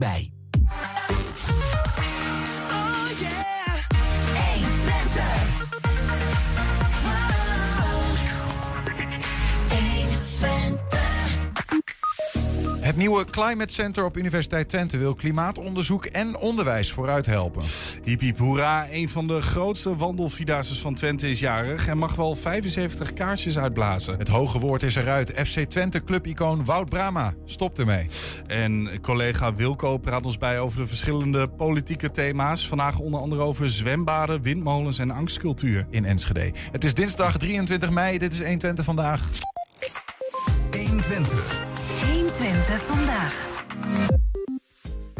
bij. Het nieuwe Climate Center op Universiteit Twente wil klimaatonderzoek en onderwijs vooruit helpen. Hoera, een van de grootste wandelvierdaagses van Twente is jarig en mag wel 75 kaarsjes uitblazen. Het hoge woord is eruit. FC Twente clubicoon Wout Brama stopt ermee. En collega Wilco praat ons bij over de verschillende politieke thema's. Vandaag onder andere over zwembaden, windmolens en angstcultuur. In Enschede. Het is dinsdag 23 mei. Dit is 120 vandaag. 120. 120 vandaag.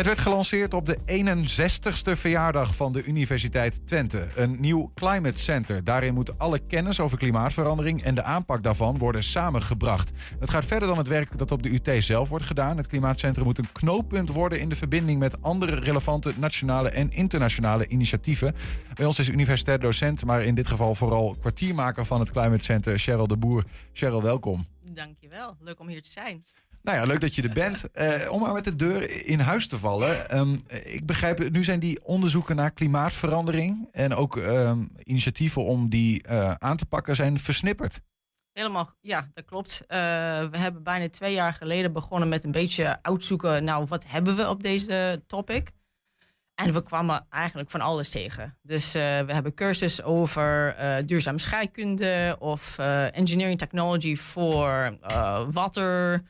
Het werd gelanceerd op de 61ste verjaardag van de Universiteit Twente. Een nieuw Climate Center. Daarin moet alle kennis over klimaatverandering en de aanpak daarvan worden samengebracht. Het gaat verder dan het werk dat op de UT zelf wordt gedaan. Het Klimaatcentrum moet een knooppunt worden in de verbinding met andere relevante nationale en internationale initiatieven. Bij ons is universitair docent, maar in dit geval vooral kwartiermaker van het Climate Center, Cheryl de Boer. Cheryl, welkom. Dankjewel, leuk om hier te zijn. Nou ja, leuk dat je er bent. Eh, om maar met de deur in huis te vallen. Ehm, ik begrijp, nu zijn die onderzoeken naar klimaatverandering en ook ehm, initiatieven om die eh, aan te pakken zijn versnipperd. Helemaal, ja, dat klopt. Eh, we hebben bijna twee jaar geleden begonnen met een beetje uitzoeken. Nou, wat hebben we op deze topic? En we kwamen eigenlijk van alles tegen. Dus we hebben cursus over duurzame scheikunde of engineering technology voor water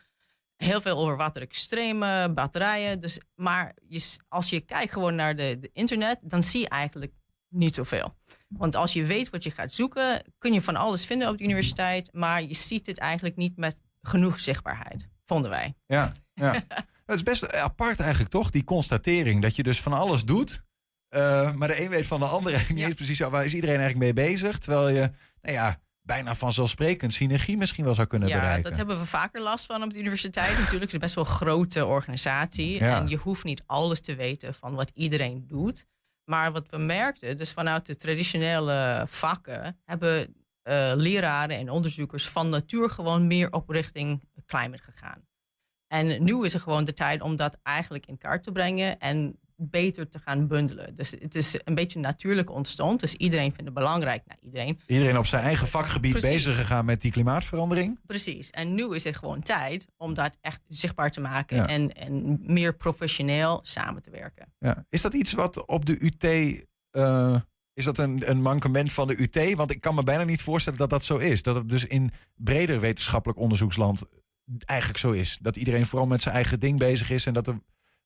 heel veel over waterextreme, batterijen. Dus, maar je, als je kijkt gewoon naar de, de, internet, dan zie je eigenlijk niet zoveel. Want als je weet wat je gaat zoeken, kun je van alles vinden op de universiteit. Maar je ziet het eigenlijk niet met genoeg zichtbaarheid, vonden wij. Ja, ja. Het is best apart eigenlijk toch, die constatering. Dat je dus van alles doet. Uh, maar de een weet van de ander niet precies waar is iedereen eigenlijk mee bezig. Terwijl je, nou ja, bijna vanzelfsprekend synergie misschien wel zou kunnen ja, bereiken. Ja, dat hebben we vaker last van op de universiteit. Natuurlijk, het is best wel een grote organisatie. En je hoeft niet alles te weten van wat iedereen doet. Maar wat we merkten, dus vanuit de traditionele vakken, hebben uh, leraren en onderzoekers van natuur gewoon meer op richting climate gegaan. En nu is er gewoon de tijd om dat eigenlijk in kaart te brengen en beter te gaan bundelen. Dus het is een beetje natuurlijk ontstond. Dus iedereen vindt het belangrijk. Nou, iedereen. Iedereen op zijn eigen vakgebied bezig gegaan met die klimaatverandering. Precies. En nu is het gewoon tijd om dat echt zichtbaar te maken en, en meer professioneel samen te werken. Ja. Is dat iets wat op de UT. Uh, is dat een, een mankement van de UT? Want ik kan me bijna niet voorstellen dat dat zo is. Dat het dus in breder wetenschappelijk onderzoeksland eigenlijk zo is. Dat iedereen vooral met zijn eigen ding bezig is en dat er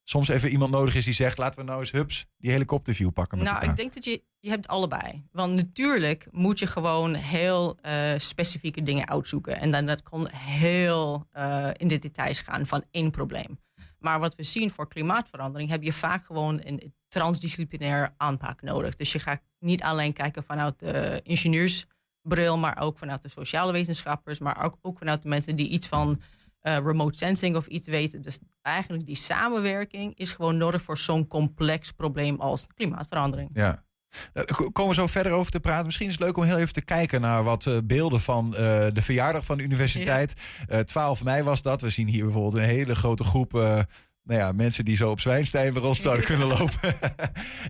soms even iemand nodig is die zegt... laten we nou eens hups die helikopterview pakken met Nou, elkaar. ik denk dat je, je hebt allebei. Want natuurlijk moet je gewoon heel uh, specifieke dingen uitzoeken. En dan dat kon heel uh, in de details gaan van één probleem. Maar wat we zien voor klimaatverandering... heb je vaak gewoon een transdisciplinair aanpak nodig. Dus je gaat niet alleen kijken vanuit de ingenieursbril... maar ook vanuit de sociale wetenschappers... maar ook, ook vanuit de mensen die iets van uh, remote sensing of iets weten. Dus eigenlijk die samenwerking is gewoon nodig voor zo'n complex probleem als klimaatverandering. Ja. Daar komen we zo verder over te praten. Misschien is het leuk om heel even te kijken naar wat uh, beelden van uh, de verjaardag van de universiteit. Ja. 12 mei was dat. We zien hier bijvoorbeeld een hele grote groep nou ja, mensen die zo op Zwijnstein rond zouden kunnen lopen.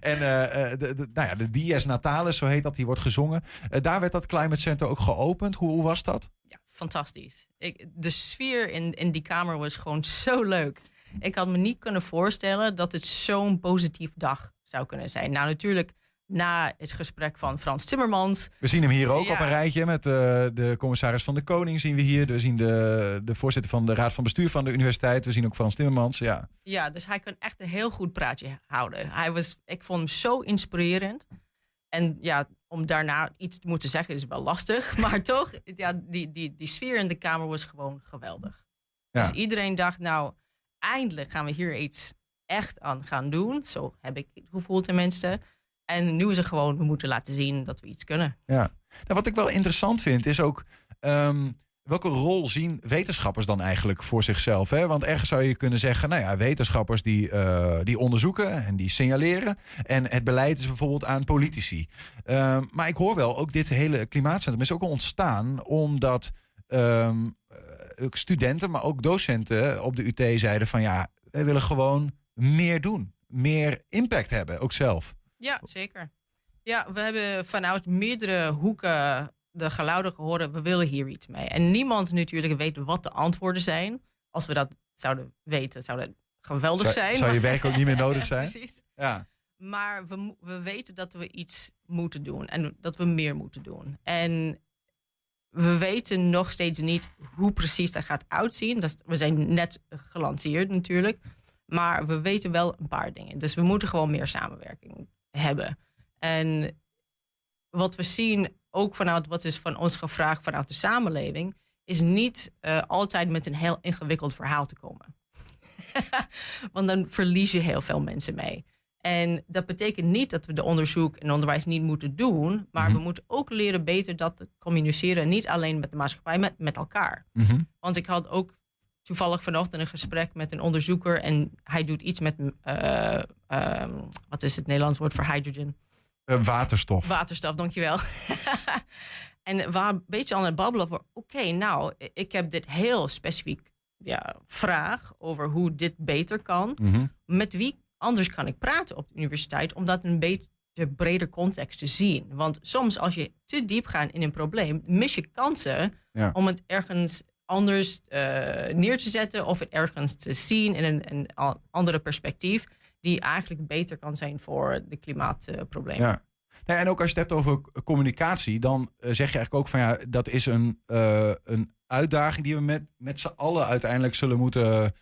en uh, de, de, nou ja, de Dies Natalis, zo heet dat, die wordt gezongen. Uh, daar werd dat Climate Center ook geopend. Hoe, hoe was dat? Ja, fantastisch. Ik, de sfeer in, in die kamer was gewoon zo leuk. Ik had me niet kunnen voorstellen dat het zo'n positief dag zou kunnen zijn. Nou, natuurlijk na het gesprek van Frans Timmermans. We zien hem hier ook ja. op een rijtje met uh, de commissaris van de Koning zien we hier. We zien de, de voorzitter van de Raad van Bestuur van de universiteit. We zien ook Frans Timmermans, ja. Ja, dus hij kan echt een heel goed praatje houden. Hij was, ik vond hem zo inspirerend. En ja, om daarna iets te moeten zeggen is wel lastig. Maar toch, ja, die, die, die sfeer in de Kamer was gewoon geweldig. Ja. Dus iedereen dacht, nou, eindelijk gaan we hier iets echt aan gaan doen. Zo heb ik het gevoeld tenminste. En nu is het gewoon, we moeten laten zien dat we iets kunnen. Ja. Nou, wat ik wel interessant vind, is ook. Um, welke rol zien wetenschappers dan eigenlijk voor zichzelf? Hè? Want ergens zou je kunnen zeggen, nou ja, wetenschappers die, uh, die onderzoeken en die signaleren. En het beleid is bijvoorbeeld aan politici. Uh, maar ik hoor wel, ook dit hele klimaatcentrum is ook ontstaan omdat um, studenten, maar ook docenten op de UT zeiden van ja, wij willen gewoon meer doen. Meer impact hebben, ook zelf. Ja, zeker. Ja, we hebben vanuit meerdere hoeken de geluiden gehoord. We willen hier iets mee. En niemand natuurlijk weet wat de antwoorden zijn. Als we dat zouden weten, zou dat geweldig Zou- zijn. zou je werk ook niet meer nodig zijn? Precies. Ja. Maar we, we weten dat we iets moeten doen en dat we meer moeten doen. En we weten nog steeds niet hoe precies dat gaat uitzien. Dat is- we zijn net gelanceerd natuurlijk. Maar we weten wel een paar dingen. Dus we moeten gewoon meer samenwerking hebben. En wat we zien, ook vanuit wat is van ons gevraagd vanuit de samenleving, is niet eh, altijd met een heel ingewikkeld verhaal te komen. Want dan verlies je heel veel mensen mee. En dat betekent niet dat we de onderzoek en onderwijs niet moeten doen, maar Mhm. we moeten ook leren beter dat te communiceren, niet alleen met de maatschappij, maar met elkaar. Mhm. Want ik had ook toevallig vanochtend een gesprek met een onderzoeker en hij doet iets met, eh, ehm, wat is het Nederlands woord voor hydrogen? Eh, waterstof. Waterstof, dankjewel. en waren een beetje aan het babbelen voor, oké, nou, ik heb dit heel specifiek ja, vraag over hoe dit beter kan. Mhm. Met wie anders kan ik praten op de universiteit om dat een beetje breder context te zien? Want soms als je te diep gaat in een probleem, mis je kansen Ja. om het ergens anders eh, neer te zetten of het ergens te zien in een, een andere perspectief die eigenlijk beter kan zijn voor de klimaatprobleem. Ja. Nee, en ook als je het hebt over communicatie, dan eh, zeg je eigenlijk ook van ja, dat is een, eh, een uitdaging die we met, met z'n allen uiteindelijk zullen moeten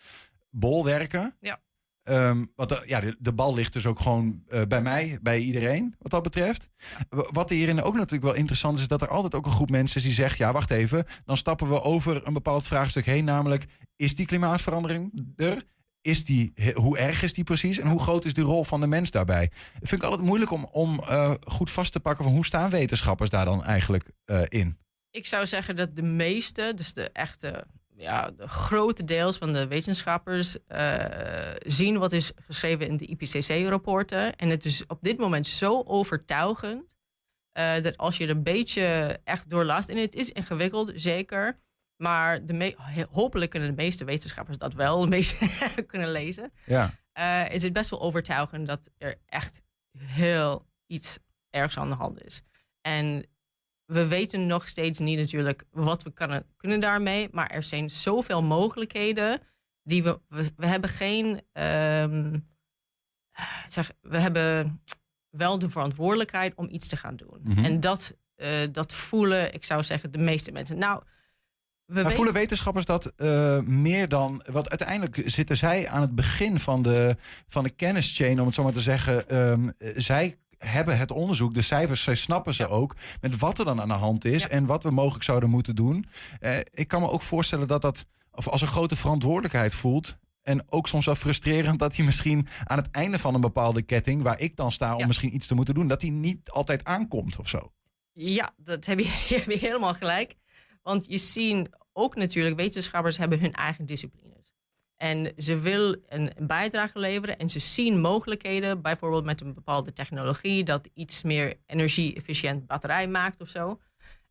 bolwerken. Ja. Ehm, want de, ja, de, de bal ligt dus ook gewoon eh, bij mij, bij iedereen, wat dat betreft. Wat hierin ook natuurlijk wel interessant is, is dat er altijd ook een groep mensen is die zegt, ja, wacht even, dan stappen we over een bepaald vraagstuk heen, namelijk, is die klimaatverandering er? Is die, hoe erg is die precies en hoe groot is die rol van de mens daarbij? Vind ik altijd moeilijk om, om eh, goed vast te pakken van hoe staan wetenschappers daar dan eigenlijk eh, in? Ik zou zeggen dat de meeste, dus de echte, ja, de grote deels van de wetenschappers eh, zien wat is geschreven in de IPCC-rapporten. En het is op dit moment zo overtuigend dat als je er een beetje echt doorlast, en het is ingewikkeld, zeker. Maar de hopelijk kunnen de meeste wetenschappers dat wel een beetje kunnen lezen. Ja, eh, is het best wel overtuigend dat er echt heel iets ergs aan de hand is. En we weten nog steeds niet natuurlijk wat we kunnen, kunnen daarmee, maar er zijn zoveel mogelijkheden die we, we, we hebben geen, ehm, zeg, we hebben wel de verantwoordelijkheid om iets te gaan doen. Mhm. En dat, eh, dat voelen, ik zou zeggen, de meeste mensen. Nou, we voelen wetenschappers dat eh, meer dan... Want uiteindelijk zitten zij aan het begin van de, van de kennischain, om het zo maar te zeggen. Ehm, eh, zij hebben het onderzoek, de cijfers, zij snappen ze ook... met wat er dan aan de hand is Ja. en wat we mogelijk zouden moeten doen. Eh, ik kan me ook voorstellen dat dat of als een grote verantwoordelijkheid voelt... En ook soms wel frustrerend dat hij misschien aan het einde van een bepaalde ketting, waar ik dan sta om Ja. misschien iets te moeten doen, dat hij niet altijd aankomt of zo. Ja, dat heb je, heb je helemaal gelijk. Want je ziet ook natuurlijk, wetenschappers hebben hun eigen disciplines. En ze wil een bijdrage leveren en ze zien mogelijkheden, bijvoorbeeld met een bepaalde technologie, dat iets meer energie-efficiënt batterij maakt of zo.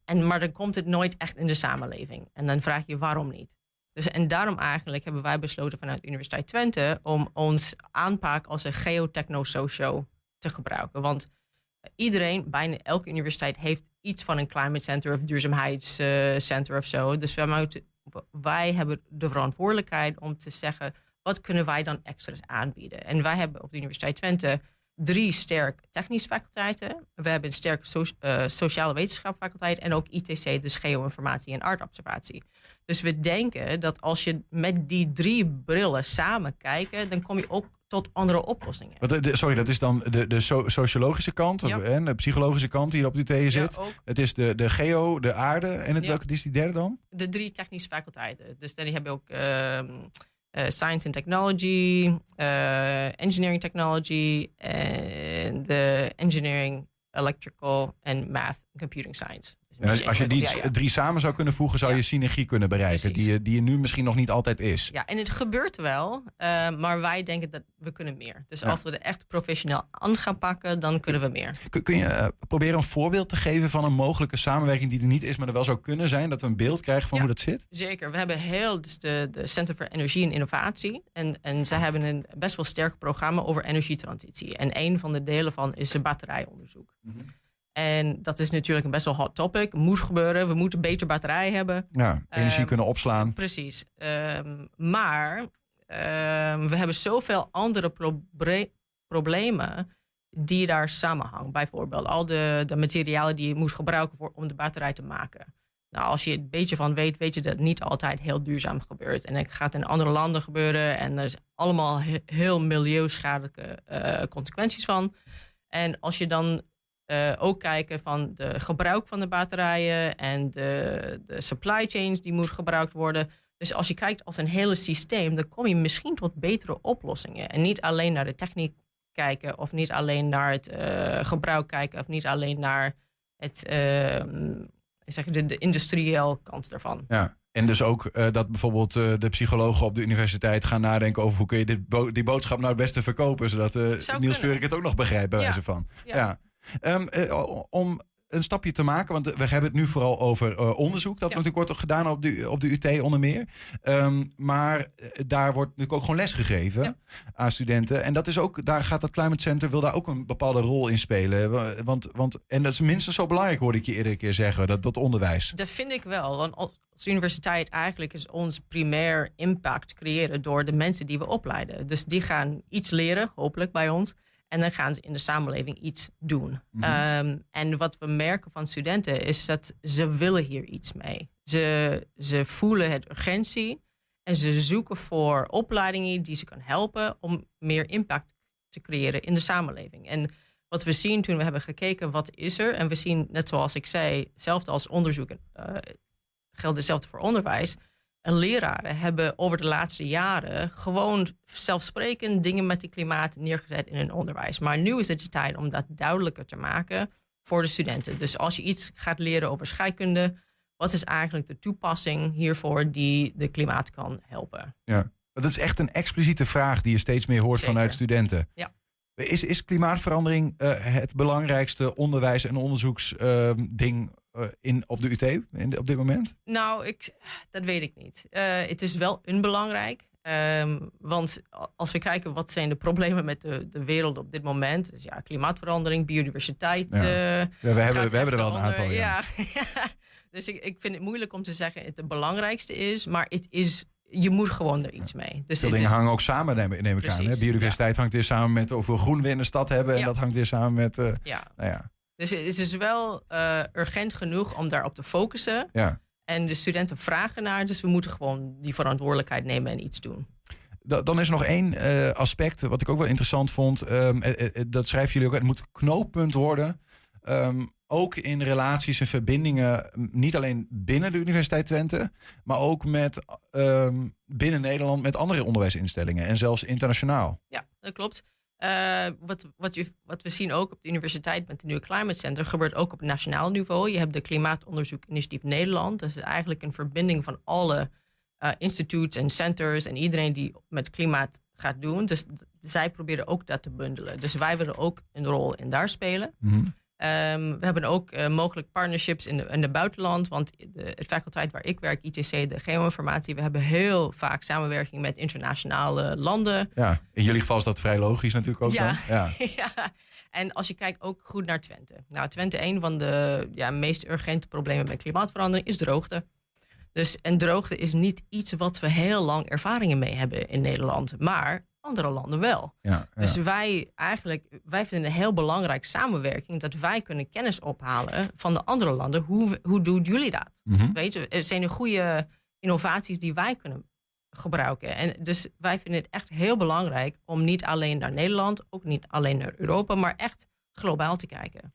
En, maar dan komt het nooit echt in de samenleving. En dan vraag je waarom niet. Dus, en daarom eigenlijk hebben wij besloten vanuit Universiteit Twente om ons aanpak als een geotechno-socio te gebruiken. Want iedereen, bijna elke universiteit, heeft iets van een climate center of duurzaamheidscenter of zo. Dus wij, hebben de verantwoordelijkheid om te zeggen, wat kunnen wij dan extra's aanbieden? En wij hebben op de Universiteit Twente drie sterk technische faculteiten. We hebben een sterke so- eh, sociale wetenschap faculteit en ook ITC, dus geoinformatie en aardobservatie. Dus we denken dat als je met die drie brillen samen kijkt, dan kom je ook tot andere oplossingen. Wat, de- de- sorry, dat is dan de, de so- sociologische kant Ja. en de psychologische kant die hier op de TE zit. Ja, Het is de, de geo, de aarde en het Ja. welke is die derde dan? de drie technische faculteiten. Dus dan heb je ook ehm, eh, Science and Technology, eh, Engineering Technology en de Engineering, Electrical en Math and Computing Science. Dus als, je die ingewikkeld, ja, ja. drie samen zou kunnen voegen, zou je synergie kunnen bereiken. Precies. Die, je- die je nu misschien nog niet altijd is. Ja, en het gebeurt wel, eh, maar wij denken dat we kunnen meer. Dus als we er echt professioneel aan gaan pakken, dan kunnen we meer. Kun, kun je eh, proberen een voorbeeld te geven van een mogelijke samenwerking die er niet is, maar er wel zou kunnen zijn? Dat we een beeld krijgen van hoe dat zit? Zeker. We hebben heel dus de, de Center voor Energie en Innovatie. En, en zij hebben een best wel sterk programma over energietransitie. En een van de delen van is het batterijonderzoek. En dat is natuurlijk een best wel hot topic. Moet gebeuren. We moeten beter batterijen hebben. Ja, energie Ehm, kunnen opslaan. Precies. Ehm, maar ehm, we hebben zoveel andere proble- problemen die daar samenhangen. Bijvoorbeeld al de, de materialen die je moet gebruiken voor, om de batterij te maken. Nou, als je een beetje van weet, weet je dat het niet altijd heel duurzaam gebeurt. En het gaat in andere landen gebeuren en er is allemaal he- heel milieuschadelijke eh, consequenties van. En als je dan eh, ook kijken van de gebruik van de batterijen en de, de supply chains die moet gebruikt worden. Dus als je kijkt als een hele systeem, dan kom je misschien tot betere oplossingen. En niet alleen naar de techniek kijken of niet alleen naar het eh, gebruik kijken of niet alleen naar het, eh, zeg de, de industrieel kant daarvan. Ja. En dus ook eh, dat bijvoorbeeld de psychologen op de universiteit gaan nadenken over hoe kun je dit bo- die boodschap nou het beste verkopen, zodat eh Niels. Veurik het ook nog begrijpt bij Ja. wijze van. Ja. Ja. Ehm, eh, om een stapje te maken, want we hebben het nu vooral over eh, onderzoek. Dat Ja. natuurlijk wordt gedaan op de, op de UT onder meer. Ehm, maar eh, daar wordt natuurlijk ook gewoon les gegeven Ja. aan studenten. En dat is ook, daar gaat dat Climate Center, wil daar ook een bepaalde rol in spelen. Wa- Want, want, en dat is minstens zo belangrijk, hoorde ik je eerder een keer zeggen, dat, dat onderwijs. Dat vind ik wel. Want als universiteit eigenlijk is ons primair impact creëren door de mensen die we opleiden. Dus die gaan iets leren, hopelijk bij ons. En dan gaan ze in de samenleving iets doen. Mhm. Ehm, en wat we merken van studenten is dat ze willen hier iets mee. Ze, ze voelen het urgentie en ze zoeken voor opleidingen die ze kan helpen om meer impact te creëren in de samenleving. En wat we zien toen we hebben gekeken wat is er, en we zien net zoals ik zei, hetzelfde als onderzoek, eh, geldt hetzelfde voor onderwijs. En leraren hebben over de laatste jaren gewoon zelfsprekend dingen met die klimaat neergezet in hun onderwijs. Maar nu is het de tijd om dat duidelijker te maken voor de studenten. Dus als je iets gaat leren over scheikunde, wat is eigenlijk de toepassing hiervoor die de klimaat kan helpen? Dat is echt een expliciete vraag die je steeds meer hoort Zeker. vanuit studenten. Ja. Is, is klimaatverandering eh, het belangrijkste onderwijs- en onderzoeksding eh, in, op de UT in op dit moment? Nou, ik, dat weet ik niet. Eh, het is wel onbelangrijk. Ehm, want als we kijken wat zijn de problemen met de, de wereld op dit moment. Dus ja, klimaatverandering, biodiversiteit. Ja. eh, Ja, we hebben, we hebben er wel een aantal. Ja. Ja. dus ik, ik vind het moeilijk om te zeggen het de belangrijkste is. Maar het is, je moet gewoon er iets mee. Dus Veel dingen hangen ook samen, neem, neem ik aan. Hè? Biodiversiteit hangt weer samen met hoeveel groen we in de stad hebben. En dat hangt weer samen met. eh, ja. nou ja, Dus het is wel eh, urgent genoeg om daarop te focussen. ja. En de studenten vragen naar. Dus we moeten gewoon die verantwoordelijkheid nemen en iets doen. Da- Dan is er nog één eh, aspect wat ik ook wel interessant vond. Ehm, eh, dat schrijven jullie ook. Het moet knooppunt worden. Ehm, ook in relaties en verbindingen, niet alleen binnen de Universiteit Twente, maar ook met ehm, binnen Nederland met andere onderwijsinstellingen en zelfs internationaal. Ja, dat klopt. Eh, wat, wat, wat we zien ook op de universiteit met de nieuwe Climate Center gebeurt ook op nationaal niveau. Je hebt de Klimaatonderzoek Initiatief Nederland. Dat is eigenlijk een verbinding van alle eh institutes en centers en iedereen die met klimaat gaat doen. Dus zij proberen ook dat te bundelen. Dus wij willen ook een rol in daar spelen. Mhm. Ehm, we hebben ook eh, mogelijk partnerships in, de, in het buitenland. Want de, het faculteit waar ik werk, ITC, de geoinformatie, we hebben heel vaak samenwerking met internationale landen. Ja, in jullie geval is dat vrij logisch natuurlijk ook Ja. dan. Ja. ja. En als je kijkt ook goed naar Twente. Nou, Twente, een van de ja, meest urgente problemen met klimaatverandering is droogte. Dus, en droogte is niet iets wat we heel lang ervaringen mee hebben in Nederland. Maar andere landen wel. Ja, ja. Dus wij eigenlijk, wij vinden het heel belangrijk samenwerking dat wij kunnen kennis ophalen van de andere landen. Hoe, hoe doen jullie dat? Mhm. Weet je, er zijn er goede innovaties die wij kunnen gebruiken. En dus wij vinden het echt heel belangrijk om niet alleen naar Nederland, ook niet alleen naar Europa, maar echt globaal te kijken.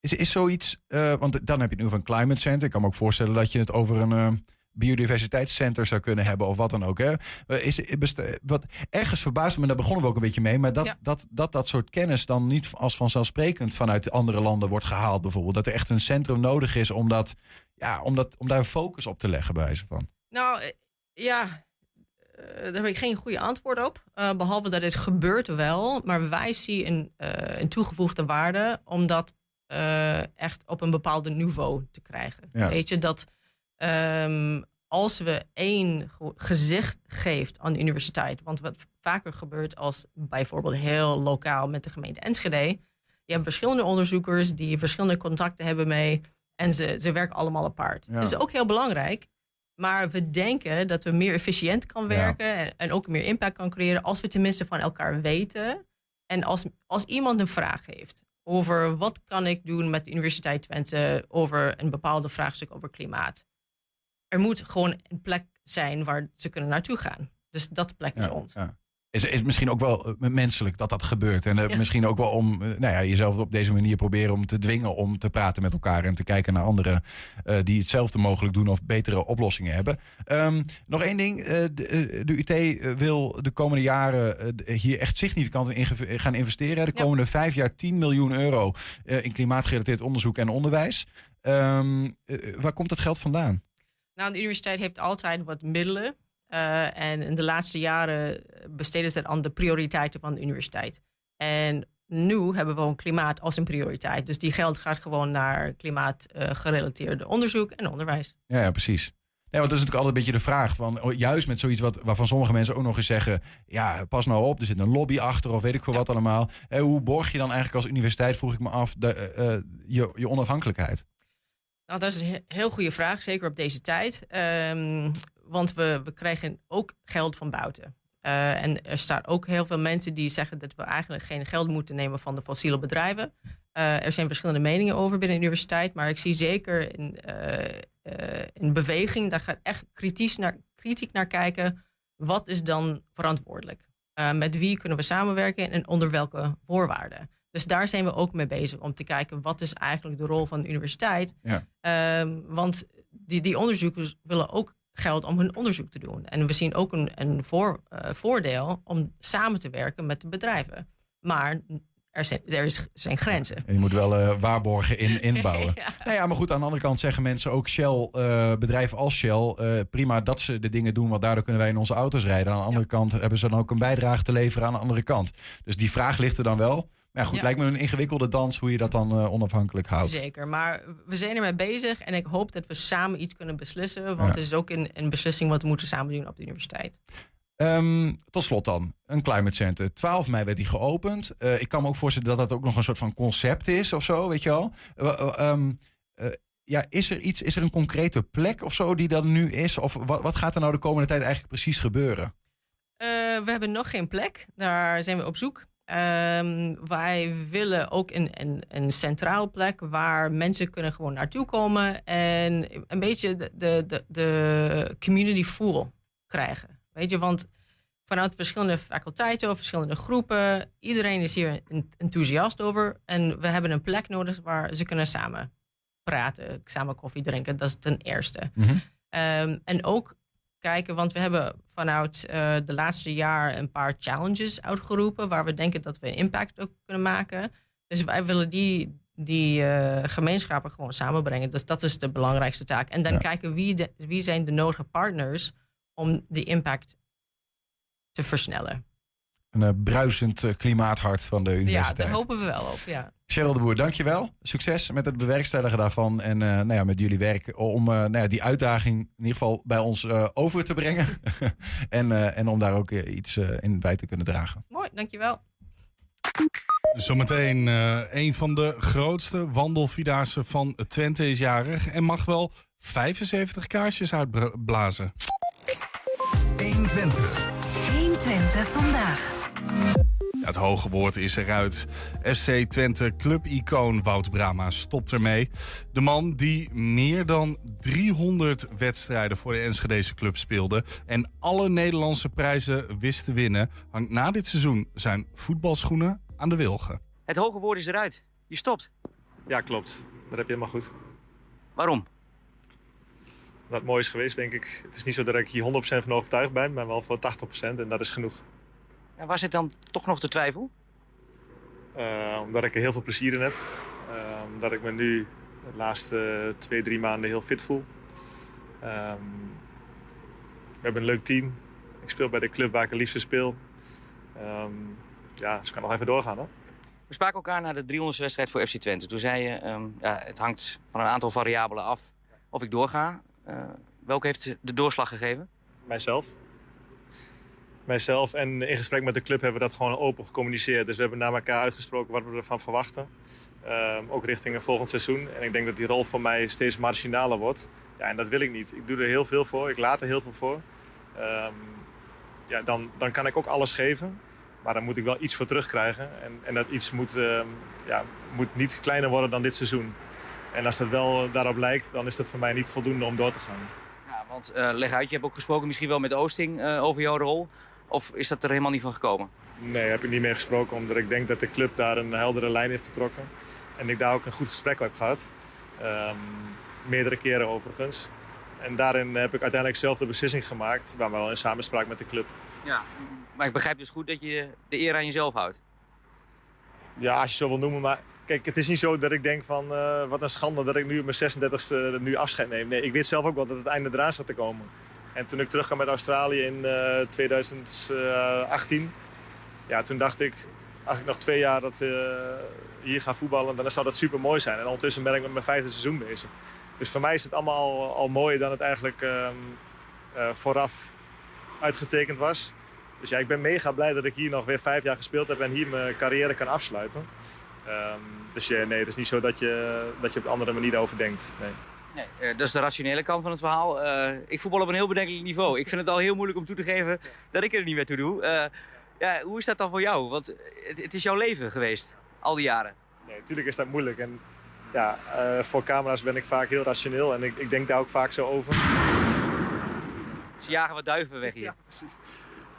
Is, is zoiets, eh, want dan heb je het nu een climate center. Ik kan me ook voorstellen dat je het over een eh, biodiversiteitscenter zou kunnen hebben of wat dan ook. Hè? Eh, Is, best- wat, ergens verbaast me, daar begonnen we ook een beetje mee, maar dat, Ja. dat, dat dat soort kennis dan niet als vanzelfsprekend vanuit andere landen wordt gehaald bijvoorbeeld. Dat er echt een centrum nodig is om, dat, ja, om, dat, om daar een focus op te leggen bij wijze van. Nou, eh, ja, eh, daar heb ik geen goede antwoord op. Eh, behalve dat het gebeurt wel. Maar wij zien een, eh, een toegevoegde waarde om dat eh, echt op een bepaalde niveau te krijgen. Ja. Weet je, dat ehm, als we één ge- gezicht geeft aan de universiteit... want wat vaker gebeurt als bijvoorbeeld heel lokaal met de gemeente Enschede... je hebt verschillende onderzoekers die verschillende contacten hebben mee... en ze, ze werken allemaal apart. Ja. Dat is ook heel belangrijk... Maar we denken dat we meer efficiënt kan Ja. werken en, en ook meer impact kan creëren als we tenminste van elkaar weten. En als, als iemand een vraag heeft over wat kan ik doen met de Universiteit Twente over een bepaalde vraagstuk over klimaat. Er moet gewoon een plek zijn waar ze kunnen naartoe gaan. Dus dat plek is ons. ja. Is, is misschien ook wel eh, menselijk dat dat gebeurt. En eh, Ja. misschien ook wel om eh, nou ja, jezelf op deze manier proberen om te dwingen om te praten met elkaar en te kijken naar anderen die hetzelfde mogelijk doen of betere oplossingen hebben. Ehm, nog één ding. de, de UT wil de komende jaren hier echt significant in gaan investeren. De Ja. komende vijf jaar 10 miljoen euro in klimaatgerelateerd onderzoek en onderwijs. Ehm, eh, waar komt dat geld vandaan? Nou, de universiteit heeft altijd wat middelen. eh, en in de laatste jaren besteden ze het aan de prioriteiten van de universiteit. En nu hebben we gewoon klimaat als een prioriteit. Dus die geld gaat gewoon naar klimaatgerelateerde onderzoek en onderwijs. Ja, ja precies. Nee, want dat is natuurlijk altijd een beetje de vraag. Van, oh, juist met zoiets wat, waarvan sommige mensen ook nog eens zeggen... ja, pas nou op, er zit een lobby achter of weet ik veel wat allemaal. Eh, hoe borg je dan eigenlijk als universiteit, vroeg ik me af, de, eh, je, je onafhankelijkheid? Nou, dat is een he- heel goede vraag, zeker op deze tijd. Ehm, want we, we krijgen ook geld van buiten. Eh, en er staan ook heel veel mensen die zeggen dat we eigenlijk geen geld moeten nemen van de fossiele bedrijven. Eh, er zijn verschillende meningen over binnen de universiteit, maar ik zie zeker een, eh, beweging. Daar gaat echt kritisch naar, kritiek naar kijken. Wat is dan verantwoordelijk? Met wie kunnen we samenwerken en onder welke voorwaarden? Dus daar zijn we ook mee bezig om te kijken wat is eigenlijk de rol van de universiteit. Ja. Ehm, want die, die onderzoekers willen ook geld om hun onderzoek te doen. En we zien ook een, een voor, eh, voordeel om samen te werken met de bedrijven. Maar er zijn, er is, zijn grenzen. En je moet wel eh, waarborgen in, inbouwen. Ja. Nou ja, maar goed, aan de andere kant zeggen mensen ook Shell, eh, bedrijven als Shell, prima dat ze de dingen doen, want daardoor kunnen wij in onze auto's rijden. Aan de andere kant hebben ze dan ook een bijdrage te leveren aan de andere kant. Dus die vraag ligt er dan wel. Ja, goed, Ja. lijkt me een ingewikkelde dans hoe je dat dan eh, onafhankelijk houdt. Zeker, maar we zijn ermee bezig en ik hoop dat we samen iets kunnen beslissen. Want Ja. het is ook een, een beslissing wat we moeten samen doen op de universiteit. Ehm, tot slot dan, een climate center. 12 mei werd die geopend. Eh, ik kan me ook voorstellen dat dat ook nog een soort van concept is of zo, weet je wel. Eh, eh, ehm, eh, ja, is er iets, is er een concrete plek of zo die dan nu is? Of wat, wat gaat er nou de komende tijd eigenlijk precies gebeuren? We hebben nog geen plek. Daar zijn we op zoek. Ehm, wij willen ook een, een, een centraal plek waar mensen kunnen gewoon naartoe komen en een beetje de, de, de, de community feel krijgen. Weet je, want vanuit verschillende faculteiten of verschillende groepen, iedereen is hier en- enthousiast over. En we hebben een plek nodig waar ze kunnen samen praten, samen koffie drinken. Dat is ten eerste. Ehm, en ook kijken, want we hebben vanuit eh, de laatste jaar een paar challenges uitgeroepen waar we denken dat we een impact ook kunnen maken. Dus wij willen die, die eh, gemeenschappen gewoon samenbrengen. Dus dat is de belangrijkste taak. En dan Ja. kijken wie, de, wie zijn de nodige partners om die impact te versnellen. Een eh, bruisend eh, klimaathart van de Ja, universiteit. daar hopen we wel op. Ja. Cheryl de Boer, dankjewel. Succes met het bewerkstelligen daarvan. En eh, nou ja, met jullie werk om eh, nou ja, die uitdaging in ieder geval bij ons over te brengen. en, eh, en om daar ook iets eh, in bij te kunnen dragen. Mooi, dankjewel. Zometeen eh, een van de grootste wandelvierdaagse van Twente is jarig en mag wel 75 kaarsjes uitblazen. 120 vandaag. Het hoge woord is eruit. FC Twente clubicoon Wout Brama stopt ermee. De man die meer dan 300 wedstrijden voor de Enschedese club speelde... en alle Nederlandse prijzen wist te winnen... hangt na dit seizoen zijn voetbalschoenen aan de wilgen. Het hoge woord is eruit. Je stopt. Ja, klopt. Dat heb je helemaal goed. Waarom? Wat mooi is geweest, denk ik. Het is niet zo dat ik hier 100% van overtuigd ben, maar wel voor 80% en dat is genoeg. Ja, waar zit dan toch nog de twijfel? Uh, omdat ik er heel veel plezier in heb. Uh, omdat ik me nu de laatste twee, drie maanden heel fit voel. Um, we hebben een leuk team. Ik speel bij de club waar ik het liefste speel. Um, ja, dus ik kan nog even doorgaan hoor. We spraken elkaar na de 300ste wedstrijd voor FC Twente. Toen zei je, um, ja, het hangt van een aantal variabelen af of ik doorga. Uh, welke heeft de doorslag gegeven? Mijzelf. Mijzelf en in gesprek met de club hebben we dat gewoon open gecommuniceerd. Dus we hebben naar elkaar uitgesproken wat we ervan verwachten. Um, ook richting een volgend seizoen. En ik denk dat die rol voor mij steeds marginaler wordt. Ja, en dat wil ik niet. Ik doe er heel veel voor. Ik laat er heel veel voor. Um, ja, dan, dan kan ik ook alles geven. Maar dan moet ik wel iets voor terugkrijgen. En, en dat iets moet, uh, ja, moet niet kleiner worden dan dit seizoen. En als dat wel daarop lijkt, dan is dat voor mij niet voldoende om door te gaan. Ja, want uh, leg uit, je hebt ook gesproken misschien wel met Oosting uh, over jouw rol. Of is dat er helemaal niet van gekomen? Nee, heb ik niet meer gesproken. Omdat ik denk dat de club daar een heldere lijn heeft getrokken. En ik daar ook een goed gesprek heb gehad. Um, meerdere keren overigens. En daarin heb ik uiteindelijk zelf de beslissing gemaakt. Maar wel in samenspraak met de club. Ja, maar ik begrijp dus goed dat je de eer aan jezelf houdt. Ja, als je zo wil noemen. Maar kijk, het is niet zo dat ik denk van... Uh, wat een schande dat ik nu mijn 36e nu afscheid neem. Nee, ik weet zelf ook wel dat het einde eraan zat te komen. En toen ik terugkwam met Australië in uh, 2018... Ja, toen dacht ik... Als ik nog twee jaar dat, uh, hier ga voetballen, dan zou dat super mooi zijn. En ondertussen ben ik met mijn vijfde seizoen bezig. Dus voor mij is het allemaal al, al mooier dan het eigenlijk um, vooraf uitgetekend was. Dus ja, ik ben mega blij dat ik hier nog weer vijf jaar gespeeld heb en hier mijn carrière kan afsluiten. Um, dus ja, nee, het is niet zo dat je, dat je op een andere manier over denkt. Nee. Nee, dat is de rationele kant van het verhaal. Uh, ik voetbal op een heel bedenkelijk niveau. Ik vind het al heel moeilijk om toe te geven dat ik er niet meer toe doe. Uh, ja, hoe is dat dan voor jou? Want het, het, is jouw leven geweest, al die jaren. Nee, natuurlijk is dat moeilijk. En ja, uh, voor camera's ben ik vaak heel rationeel en ik, ik denk daar ook vaak zo over. Ze jagen wat duiven weg hier. Ja, precies.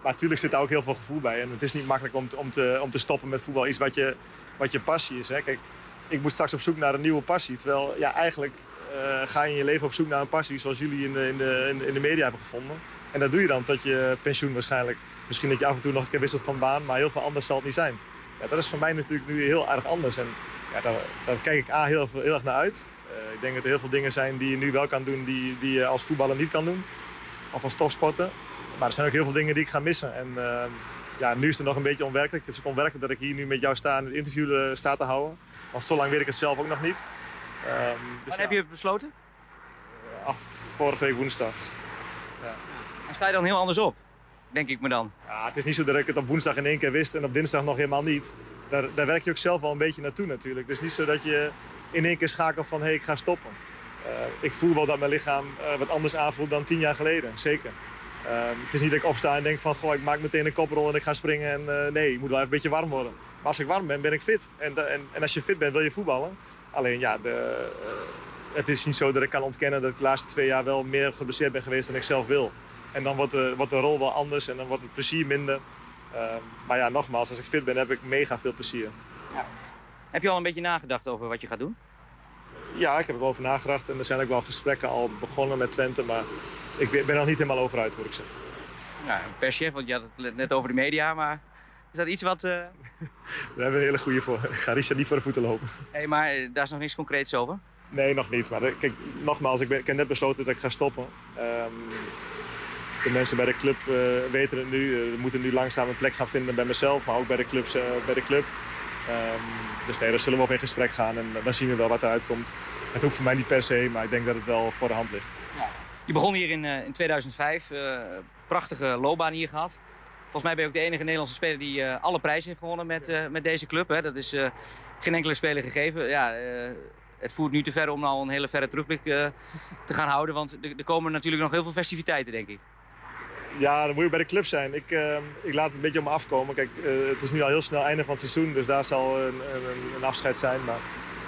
Maar natuurlijk zit daar ook heel veel gevoel bij. En het is niet makkelijk om, om, te, om te stoppen met voetbal. Iets wat je, wat je passie is. Hè? Kijk, ik moet straks op zoek naar een nieuwe passie. Terwijl, ja, eigenlijk uh, ga je in je leven op zoek naar een passie... zoals jullie in de, in, de, in de media hebben gevonden. En dat doe je dan tot je pensioen waarschijnlijk. Misschien dat je af en toe nog een keer wisselt van baan. Maar heel veel anders zal het niet zijn. Ja, dat is voor mij natuurlijk nu heel erg anders. En ja, daar, daar kijk ik A heel, heel erg naar uit. Uh, ik denk dat er heel veel dingen zijn die je nu wel kan doen... die, die je als voetballer niet kan doen. Of als topsporter. Maar er zijn ook heel veel dingen die ik ga missen. En uh, ja, nu is het nog een beetje onwerkelijk. Het is ook onwerkelijk dat ik hier nu met jou sta en het interview uh, sta te houden. Want zo lang weet ik het zelf ook nog niet. Um, dus Wanneer ja, heb je het besloten? Af vorige week woensdag. Ja. En sta je dan heel anders op? Denk ik me dan. Ja, het is niet zo dat ik het op woensdag in één keer wist en op dinsdag nog helemaal niet. Daar, daar werk je ook zelf wel een beetje naartoe natuurlijk. Het is niet zo dat je in één keer schakelt van hé, hey, ik ga stoppen. Uh, ik voel wel dat mijn lichaam uh, wat anders aanvoelt dan tien jaar geleden, zeker. Uh, het is niet dat ik opsta en denk van, goh, ik maak meteen een koprol en ik ga springen. En uh, nee, ik moet wel even een beetje warm worden. Maar als ik warm ben, ben ik fit. En, en, en als je fit bent, wil je voetballen. Alleen ja, de, uh, het is niet zo dat ik kan ontkennen dat ik de laatste twee jaar wel meer geblesseerd ben geweest dan ik zelf wil. En dan wordt de, wordt de rol wel anders en dan wordt het plezier minder. maar ja, nogmaals, als ik fit ben, heb ik mega veel plezier. Ja. Heb je al een beetje nagedacht over wat je gaat doen? Ja, ik heb er wel over nagedacht. En er zijn ook wel gesprekken al begonnen met Twente. Maar ik ben er nog niet helemaal over uit, moet ik zeggen. Ja, perschef, want je had het net over de media. Maar is dat iets wat... Uh... Daar hebben we een hele goede voor. Ik ga Richard niet voor de voeten lopen. Hey, maar daar is nog niks concreets over? Nee, nog niet. Maar kijk, nogmaals, ik, ben, ik heb net besloten dat ik ga stoppen. Um, de mensen bij de club uh, weten het nu. We moeten nu langzaam een plek gaan vinden bij mezelf, maar ook bij de, clubs, uh, bij de club. Dus nee, daar zullen we over in gesprek gaan en dan zien we wel wat eruit komt. Het hoeft voor mij niet per se, maar ik denk dat het wel voor de hand ligt. Ja. Je begon hier in, uh, in 2005. Uh, prachtige loopbaan hier gehad. Volgens mij ben je ook de enige Nederlandse speler die uh, alle prijzen heeft gewonnen met, met deze club. Hè. Dat is geen enkele speler gegeven. Ja, het voert nu te ver om al een hele verre terugblik te gaan houden. Want er komen natuurlijk nog heel veel festiviteiten, denk ik. Ja, dan moet je bij de club zijn. Ik, uh, ik laat het een beetje op me afkomen. Kijk, uh, het is nu al heel snel einde van het seizoen, dus daar zal een, een, een afscheid zijn. Maar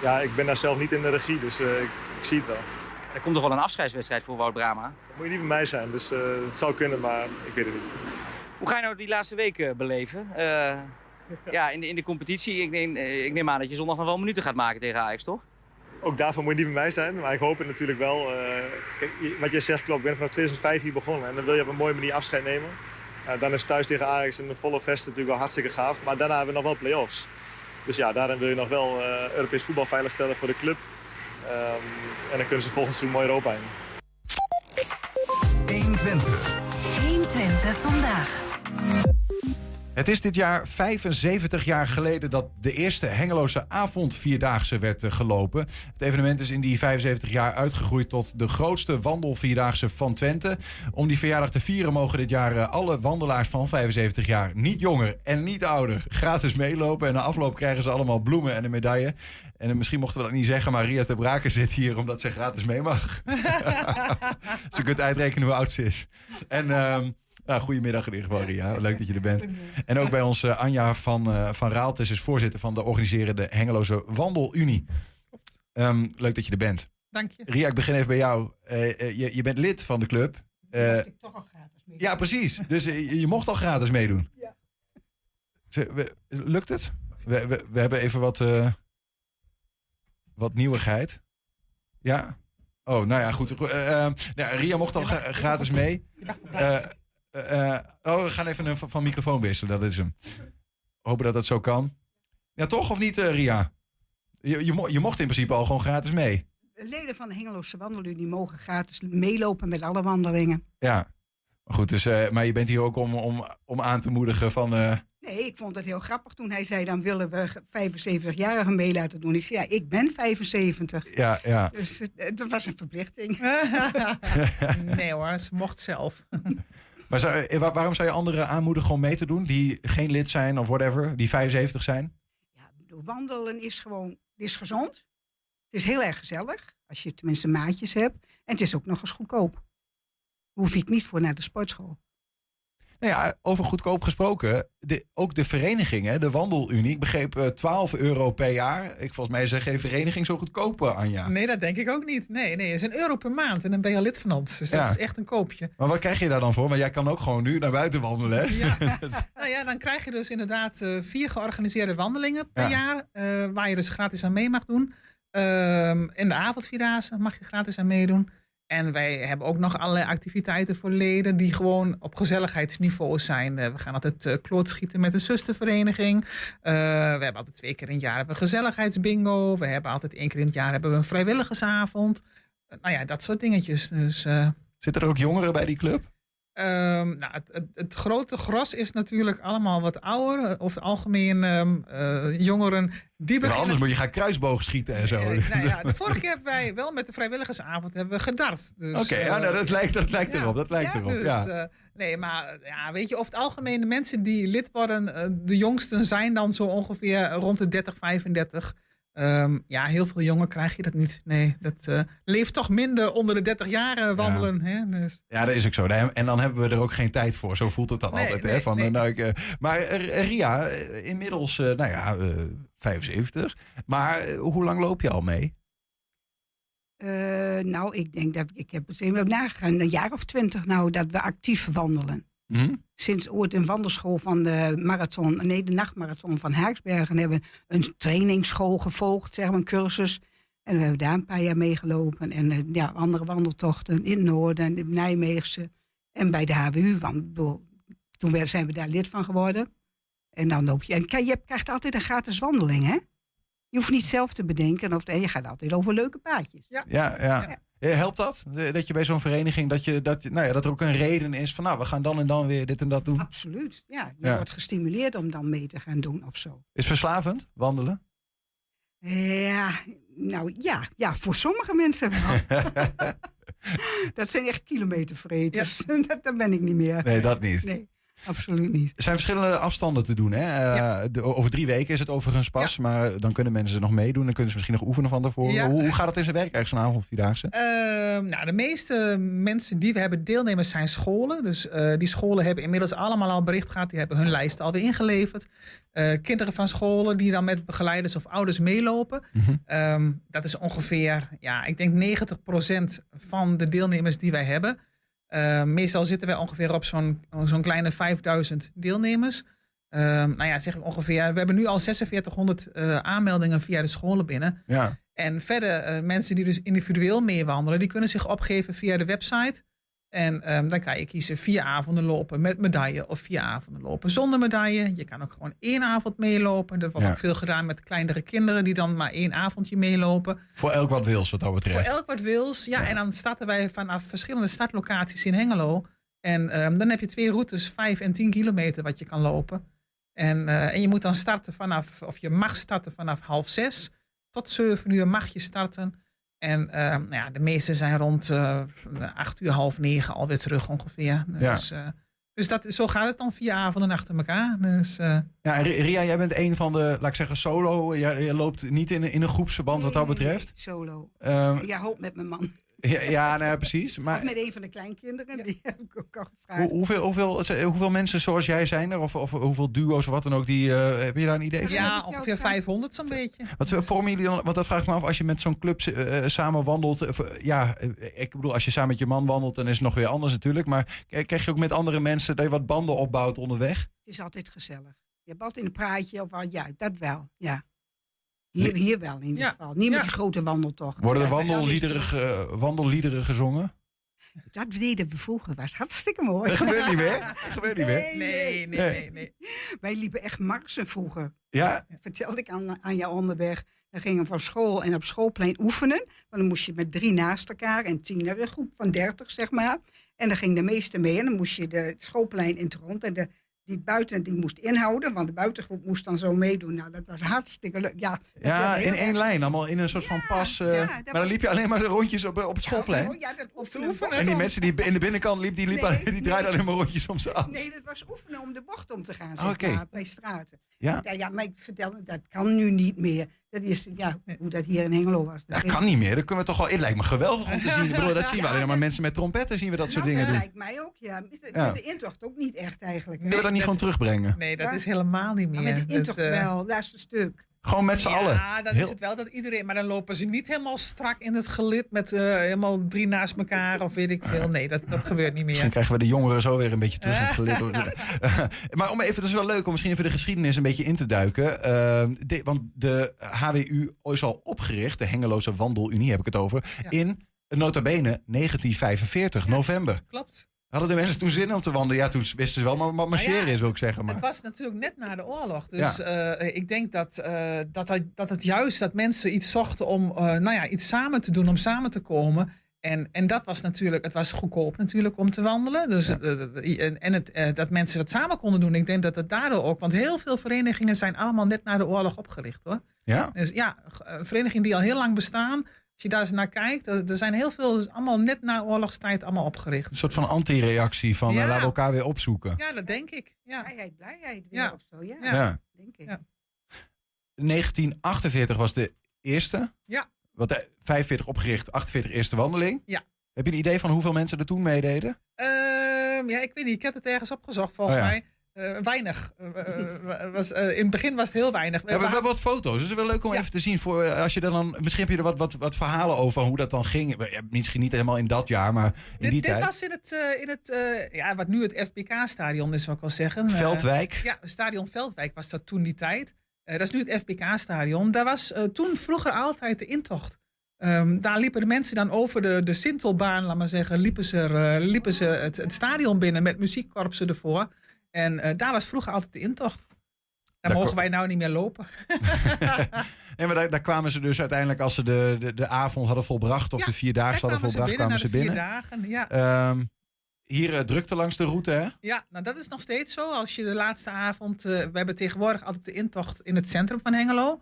ja, ik ben daar zelf niet in de regie, dus uh, ik, ik, zie het wel. Er komt toch wel een afscheidswedstrijd voor Wout Brama? Dat moet je niet bij mij zijn, dus het zou kunnen, maar ik weet het niet. Hoe ga je nou die laatste weken beleven? ja, in de, in de competitie. Ik neem, ik neem aan dat je zondag nog wel minuten gaat maken tegen Ajax, toch? Ook daarvoor moet je niet bij mij zijn. Maar ik hoop het natuurlijk wel. eh, kijk, je- wat jij zegt klopt. Ik ben vanaf 2005 hier begonnen. En dan wil je op een mooie manier afscheid nemen. Eh, dan is thuis tegen Ajax en de volle vest natuurlijk wel hartstikke gaaf. Maar daarna hebben we nog wel play-offs. Dus ja, daarin wil je nog wel eh, Europees voetbal veiligstellen voor de club. Ehm, en dan kunnen ze volgend seizoen mooi Europa in. 120. 120 vandaag. Het is dit jaar 75 jaar geleden dat de eerste Hengeloze avondvierdaagse werd eh, gelopen. Het evenement is in die 75 jaar uitgegroeid tot de grootste wandelvierdaagse van Twente. Om die verjaardag te vieren mogen dit jaar eh, alle wandelaars van 75 jaar, niet jonger en niet ouder, gratis meelopen. En na afloop krijgen ze allemaal bloemen en een medaille. En eh, misschien mochten we dat niet zeggen, maar Ria te zit hier omdat ze gratis mee mag. ze kunt uitrekenen hoe oud ze is. En... ehm nou, goedemiddag in ieder geval, Ria. Leuk dat je er bent. En ook bij ons eh, Anja van, eh van Raaltes is voorzitter van de organiserende Hengeloze Wandelunie. Ehm, leuk dat je er bent. Dank je. Ria, ik begin even bij jou. Eh, je, je bent lid van de club. Eh, ik toch al gratis mee. ja, precies. Dus je, je mocht al gratis meedoen. Ja. Lukt het? We, we, we hebben even wat, wat nieuwigheid. Ja? Oh, nou ja, goed. Nou, Ria mocht al gra- gratis mee. Eh, eh, oh, we gaan even een, van microfoon wisselen, dat is hem. Hopen dat dat zo kan. Ja, toch of niet, eh, Ria? Je, je, mo- je mocht in principe al gewoon gratis mee. Leden van de Hengeloze Wandelunie mogen gratis meelopen met alle wandelingen. Ja. Maar goed, dus, eh, maar je bent hier ook om, om, om aan te moedigen van... eh, Nee, ik vond het heel grappig toen hij zei... dan willen we 75-jarigen mee laten doen. Ik zei, ja, ik ben 75. ja, ja. Dus het, het was een verplichting. nee hoor, ze mocht zelf. Maar eh, waar- waarom zou je anderen aanmoedigen om mee te doen? Die geen lid zijn of whatever, die 75 zijn? Ja, bedoel, wandelen is gewoon is gezond. Het is heel erg gezellig, als je tenminste maatjes hebt. En het is ook nog eens goedkoop. Hoef ik niet voor naar de sportschool. Nou ja, over goedkoop gesproken. De, ook de verenigingen, de Wandelunie. Ik begreep eh, 12 euro per jaar. Ik, volgens mij er geen vereniging zo goedkoop, eh, Anja. Nee, dat denk ik ook niet. Nee, nee, het is een euro per maand en dan ben je lid van ons. Dus Ja. dat is echt een koopje. Maar wat krijg je daar dan voor? Want jij kan ook gewoon nu naar buiten wandelen, hè? Ja. nou ja, dan krijg je dus inderdaad eh, vier georganiseerde wandelingen per Ja. jaar. eh, waar je dus gratis aan mee mag doen. Ehm in de avondvierdaagse mag je gratis aan meedoen. En wij hebben ook nog allerlei activiteiten voor leden die gewoon op gezelligheidsniveau zijn. Eh, we gaan altijd uh, klootschieten met de zustervereniging. Eh, we hebben altijd twee keer in het jaar een gezelligheidsbingo. We hebben altijd één keer in het jaar hebben we een vrijwilligersavond. Eh, nou ja, dat soort dingetjes. Dus, eh, Zitten er ook jongeren bij die club? Ehm, nou, het, het, het grote gros is natuurlijk allemaal wat ouder. Over het algemeen ehm, eh, jongeren die Ja, beginnen... anders moet je gaan kruisboog schieten en zo. Eh, Oké, nou ja, de vorige keer hebben wij wel met de vrijwilligersavond hebben we gedart. Dus, ja, eh, nou, dat lijkt, dat lijkt ja, erop. Dat lijkt ja, erop. dus, ja. eh, nee, maar ja, weet je, over het algemeen de mensen die lid worden, eh, de jongsten zijn dan zo ongeveer rond de 30, 35. Ehm, ja, heel veel jongen krijg je dat niet. Nee, dat eh, leeft toch minder onder de 30 jaar wandelen. Hè? Dus, Ja, dat is ook zo. En dan hebben we er ook geen tijd voor. Zo voelt het dan Nee, altijd. hè? Van, nee. eh, nou, ik, eh, maar Ria, inmiddels, eh, nou ja, eh, 75. Maar hoe lang loop je al mee? Eh, nou, ik denk dat ik heb het even nagegaan. Een jaar of twintig nou dat we actief wandelen. Hm? Sinds ooit een wandelschool van de marathon, nee, de nachtmarathon van Haaksbergen hebben we een trainingsschool gevolgd, zeg maar, een cursus. En we hebben daar een paar jaar meegelopen. En eh, ja, andere wandeltochten in het Noorden en in Nijmeegse. En bij de HWU, want toen werden- zijn we daar lid van geworden. En dan loop je. En kijk, je krijgt altijd een gratis wandeling, hè? Je hoeft niet zelf te bedenken. Of, en je gaat altijd over leuke paadjes. Ja, ja. Helpt dat? Eh, Dat je bij zo'n vereniging, dat, je, dat, je- nou ja, dat er ook een reden is van, nou, we gaan dan en dan weer dit en dat doen. Absoluut. Ja, je Ja. wordt gestimuleerd om dan mee te gaan doen of zo. Is verslavend, wandelen? Ja, nou ja, ja voor sommige mensen wel. dat zijn echt kilometervreters. dat, dat ben ik niet meer. Nee, dat niet. Nee, absoluut niet. Er zijn verschillende afstanden te doen. Hè? Eh, Ja. de- over drie weken is het overigens pas. Maar dan kunnen mensen nog meedoen. Dan kunnen ze misschien nog oefenen van tevoren. Ja. Hoe, hoe gaat het in zijn werk eigenlijk, zo'n avondvierdaagse? Ehm, nou, de meeste mensen die we hebben deelnemers zijn scholen. Dus eh, die scholen hebben inmiddels allemaal al bericht gehad. Die hebben hun lijst alweer ingeleverd. Eh, kinderen van scholen die dan met begeleiders of ouders meelopen. Mhm. Ehm, dat is ongeveer, ja, ik denk 90% van de deelnemers die wij hebben. Eh, meestal zitten wij ongeveer op zo'n zo'n kleine 5000 deelnemers. Ehm, nou ja, zeg ik ongeveer. We hebben nu al 4600 eh, aanmeldingen via de scholen binnen. Ja. En verder, eh, mensen die dus individueel meewandelen, die kunnen zich opgeven via de website. En ehm, dan kan je kiezen vier avonden lopen met medaille of vier avonden lopen zonder medaille. Je kan ook gewoon één avond meelopen. Dat wordt Ja. ook veel gedaan met kleinere kinderen die dan maar één avondje meelopen. Voor elk wat wils wat dat betreft. Voor elk wat wils. Ja, en dan starten wij vanaf verschillende startlocaties in Hengelo. En ehm, dan heb je twee routes, vijf en tien kilometer wat je kan lopen. En, eh, en je moet dan starten vanaf, of je mag starten vanaf half zes. Tot zeven uur mag je starten. En ehm, nou ja, de meeste zijn rond eh, acht uur, half negen alweer terug ongeveer. Ja. Dus, eh, dus dat, zo gaat het dan vier avonden achter elkaar. Dus, eh, Ja, en Ria, jij bent een van de, laat ik zeggen, solo. Jij, jij loopt niet in, in een groepsverband wat dat nee, betreft. solo. Ehm, Ja, hoop met mijn man. Ja, ja, nou precies. Of Maar met een van de kleinkinderen, die heb ik ook al gevraagd. hoe- hoeveel, hoeveel, hoeveel mensen zoals jij zijn er? Of, of hoeveel duo's of wat dan ook? Die, eh, heb je daar een idee van? ja, ongeveer gevraagd. 500 zo'n beetje. Wat vormen jullie dan? Want dat vraag ik me af als je met zo'n club eh, samen wandelt. eh, ja, eh, ik bedoel, als je samen met je man wandelt, dan is het nog weer anders natuurlijk. Maar krijg je ook met andere mensen dat je wat banden opbouwt onderweg? Het is altijd gezellig. Je hebt altijd een praatje of wat. Ja, dat wel. Ja. Hier, hier wel in ieder Ja. geval. Niet met die grote wandeltocht. Worden er Ja, wandelliederen, dat is ge- wandelliederen gezongen? Dat deden we vroeger. was hartstikke mooi. Dat gebeurt niet meer. Dat gebeurt niet meer. Nee, Nee, nee, nee. nee. Wij liepen echt marsen vroeger. Ja, vertelde ik aan, aan jou onderweg. Dan gingen we van school en op schoolplein oefenen. Want dan moest je met drie naast elkaar en tien, een groep van dertig zeg maar. En dan ging de meeste mee en dan moest je de, het schoolplein in het rond. En de, die buiten die moest inhouden, want de buitengroep moest dan zo meedoen. Nou, dat was hartstikke leuk. Ja, ja in één erg- lijn, allemaal in een soort van pas. eh, ja, maar dan liep je alleen maar de rondjes op, op het schoolplein. Ja, dat oefenen. En die mensen die in de binnenkant liepen, die, Nee, die nee. draaiden alleen maar rondjes om ze af. Nee, dat was oefenen om de bocht om te gaan, zeg Oké. maar, bij straten. Ja, Ja, ja, maar ik vertelde, dat kan nu niet meer. Dat is ja, hoe dat hier in Hengelo was. dat kan niet meer. Dat kunnen we toch wel. Het lijkt me geweldig om te zien. Ik bedoel, dat zien we Ja, alleen maar dat- mensen met trompetten zien we dat soort Nou, dingen dat doen. lijkt mij ook, ja. Met de, Ja. met de intocht ook niet echt eigenlijk. Kunnen we dat niet dat- gewoon terugbrengen? Nee, dat Ja. is helemaal niet meer. Maar met de intocht Dat, eh, wel, laatste stuk. Gewoon met z'n allen. Ja, Heel- is het wel dat iedereen... Maar dan lopen ze niet helemaal strak in het gelid met eh, helemaal drie naast elkaar of weet ik veel. Nee, dat, dat gebeurt niet Misschien meer. krijgen we de jongeren zo weer een beetje terug in het gelid. maar om even, dat is wel leuk om misschien even de geschiedenis een beetje in te duiken. Ehm, de- want de HWU is al opgericht, de Hengeloze Wandelunie heb ik het over, Ja. in nota bene 1945, november. Klopt. Hadden de mensen toen zin om te wandelen? Ja, toen wisten ze wel, maar, maar marcheren Nou ja, is wil ik zeggen. Maar. Het was natuurlijk net na de oorlog. Dus eh, ik denk dat, eh, dat, het- dat het juist dat mensen iets zochten om eh, nou ja, iets samen te doen, om samen te komen. En, en dat was natuurlijk, het was goedkoop natuurlijk om te wandelen. Dus Ja. en en het, dat mensen dat samen konden doen. Ik denk dat het daardoor ook, want heel veel verenigingen zijn allemaal net na de oorlog opgericht hoor. Ja? Dus ja, verenigingen die al heel lang bestaan. Als je daar eens naar kijkt, er zijn heel veel, dus allemaal net na oorlogstijd allemaal opgericht. Een soort van anti-reactie van eh, laten we elkaar weer opzoeken. Ja, dat denk ik. Ja. Blijheid, blijheid weer Ja. of zo. Ja, Ja. Ja. denk ik. Ja. 1948 was de eerste. Ja. Wat, eh, 45 opgericht, 48 eerste wandeling. Ja. Heb je een idee van hoeveel mensen er toen meededen? Ehm, ja, ik weet niet. Ik heb het ergens opgezocht volgens Oh ja. mij. Eh, weinig. Eh, eh, was, in het begin was het heel weinig. Ja, we, hebben wat foto's. Dus het is wel leuk om Ja. even te zien. Voor, als je dan, misschien heb je er wat, wat, wat verhalen over hoe dat dan ging. Misschien niet helemaal in dat jaar, maar in dit, die dit tijd. was in het, in het ja, wat nu het FBK-stadion is, zou ik wel zeggen. Veldwijk. ja, stadion Veldwijk was dat toen die tijd. Dat is nu het FBK-stadion. Daar was toen vroeger altijd de intocht. Ehm, daar liepen de mensen dan over de, de Sintelbaan, laat maar zeggen, liepen ze, liepen ze het, het stadion binnen met muziekkorpsen ervoor. En eh, daar was vroeger altijd de intocht. Daar Daar mogen wij nou niet meer lopen. nee, maar daar, daar kwamen ze dus uiteindelijk als ze de, de, de avond hadden volbracht. Of Ja, de vier dagen hadden volbracht, binnen, kwamen ze de binnen. vier dagen, ja. Ehm, hier eh, drukte langs de route, hè? Ja, nou dat is nog steeds zo. Als je de laatste avond, eh, we hebben tegenwoordig altijd de intocht in het centrum van Hengelo.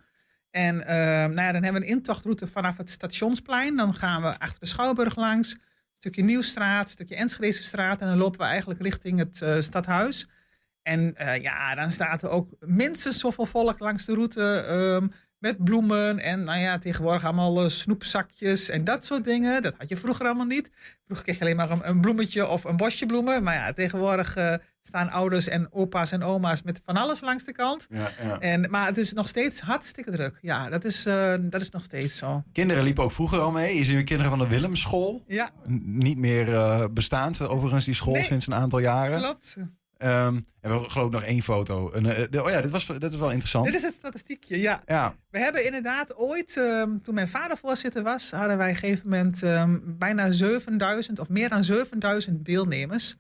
En eh, nou ja, dan hebben we een intochtroute vanaf het stationsplein. Dan gaan we achter de Schouwburg langs, een stukje Nieuwstraat, een stukje Enschedestraat. En dan lopen we eigenlijk richting het stadhuis. En eh, ja, dan staat er ook minstens zoveel volk langs de route. ehm, met bloemen en nou ja, tegenwoordig allemaal eh, snoepzakjes en dat soort dingen. Dat had je vroeger allemaal niet. Vroeger kreeg je alleen maar een, een bloemetje of een bosje bloemen. Maar ja, tegenwoordig eh, staan ouders en opa's en oma's met van alles langs de kant. Ja, ja. En, maar het is nog steeds hartstikke druk. Ja, dat is, dat is nog steeds zo. Kinderen liepen ook vroeger al mee. Je ziet weer kinderen van de Willemschool. Ja, N- Niet meer bestaand, overigens, die school Nee. sinds een aantal jaren. klopt. Ehm, en we geloof ik nog één foto. Een, eh, oh ja, dit, was, dit is wel interessant. Dit is het statistiekje, ja. Ja, We hebben inderdaad ooit, ehm, toen mijn vader voorzitter was, hadden wij op een gegeven moment ehm, bijna 7000 of meer dan 7000 deelnemers.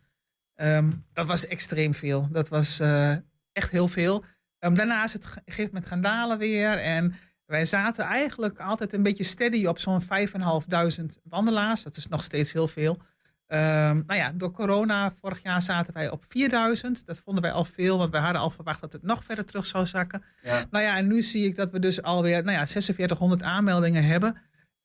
Dat was extreem veel. Dat was eh, echt heel veel. Daarna is het op een gegeven moment gaan dalen weer. En wij zaten eigenlijk altijd een beetje steady op zo'n 5.500 wandelaars. Dat is nog steeds heel veel. Ehm, nou ja, door corona vorig jaar zaten wij op 4000. Dat vonden wij al veel, want wij hadden al verwacht dat het nog verder terug zou zakken. Ja. Nou ja, en nu zie ik dat we dus alweer nou ja, 4600 aanmeldingen hebben.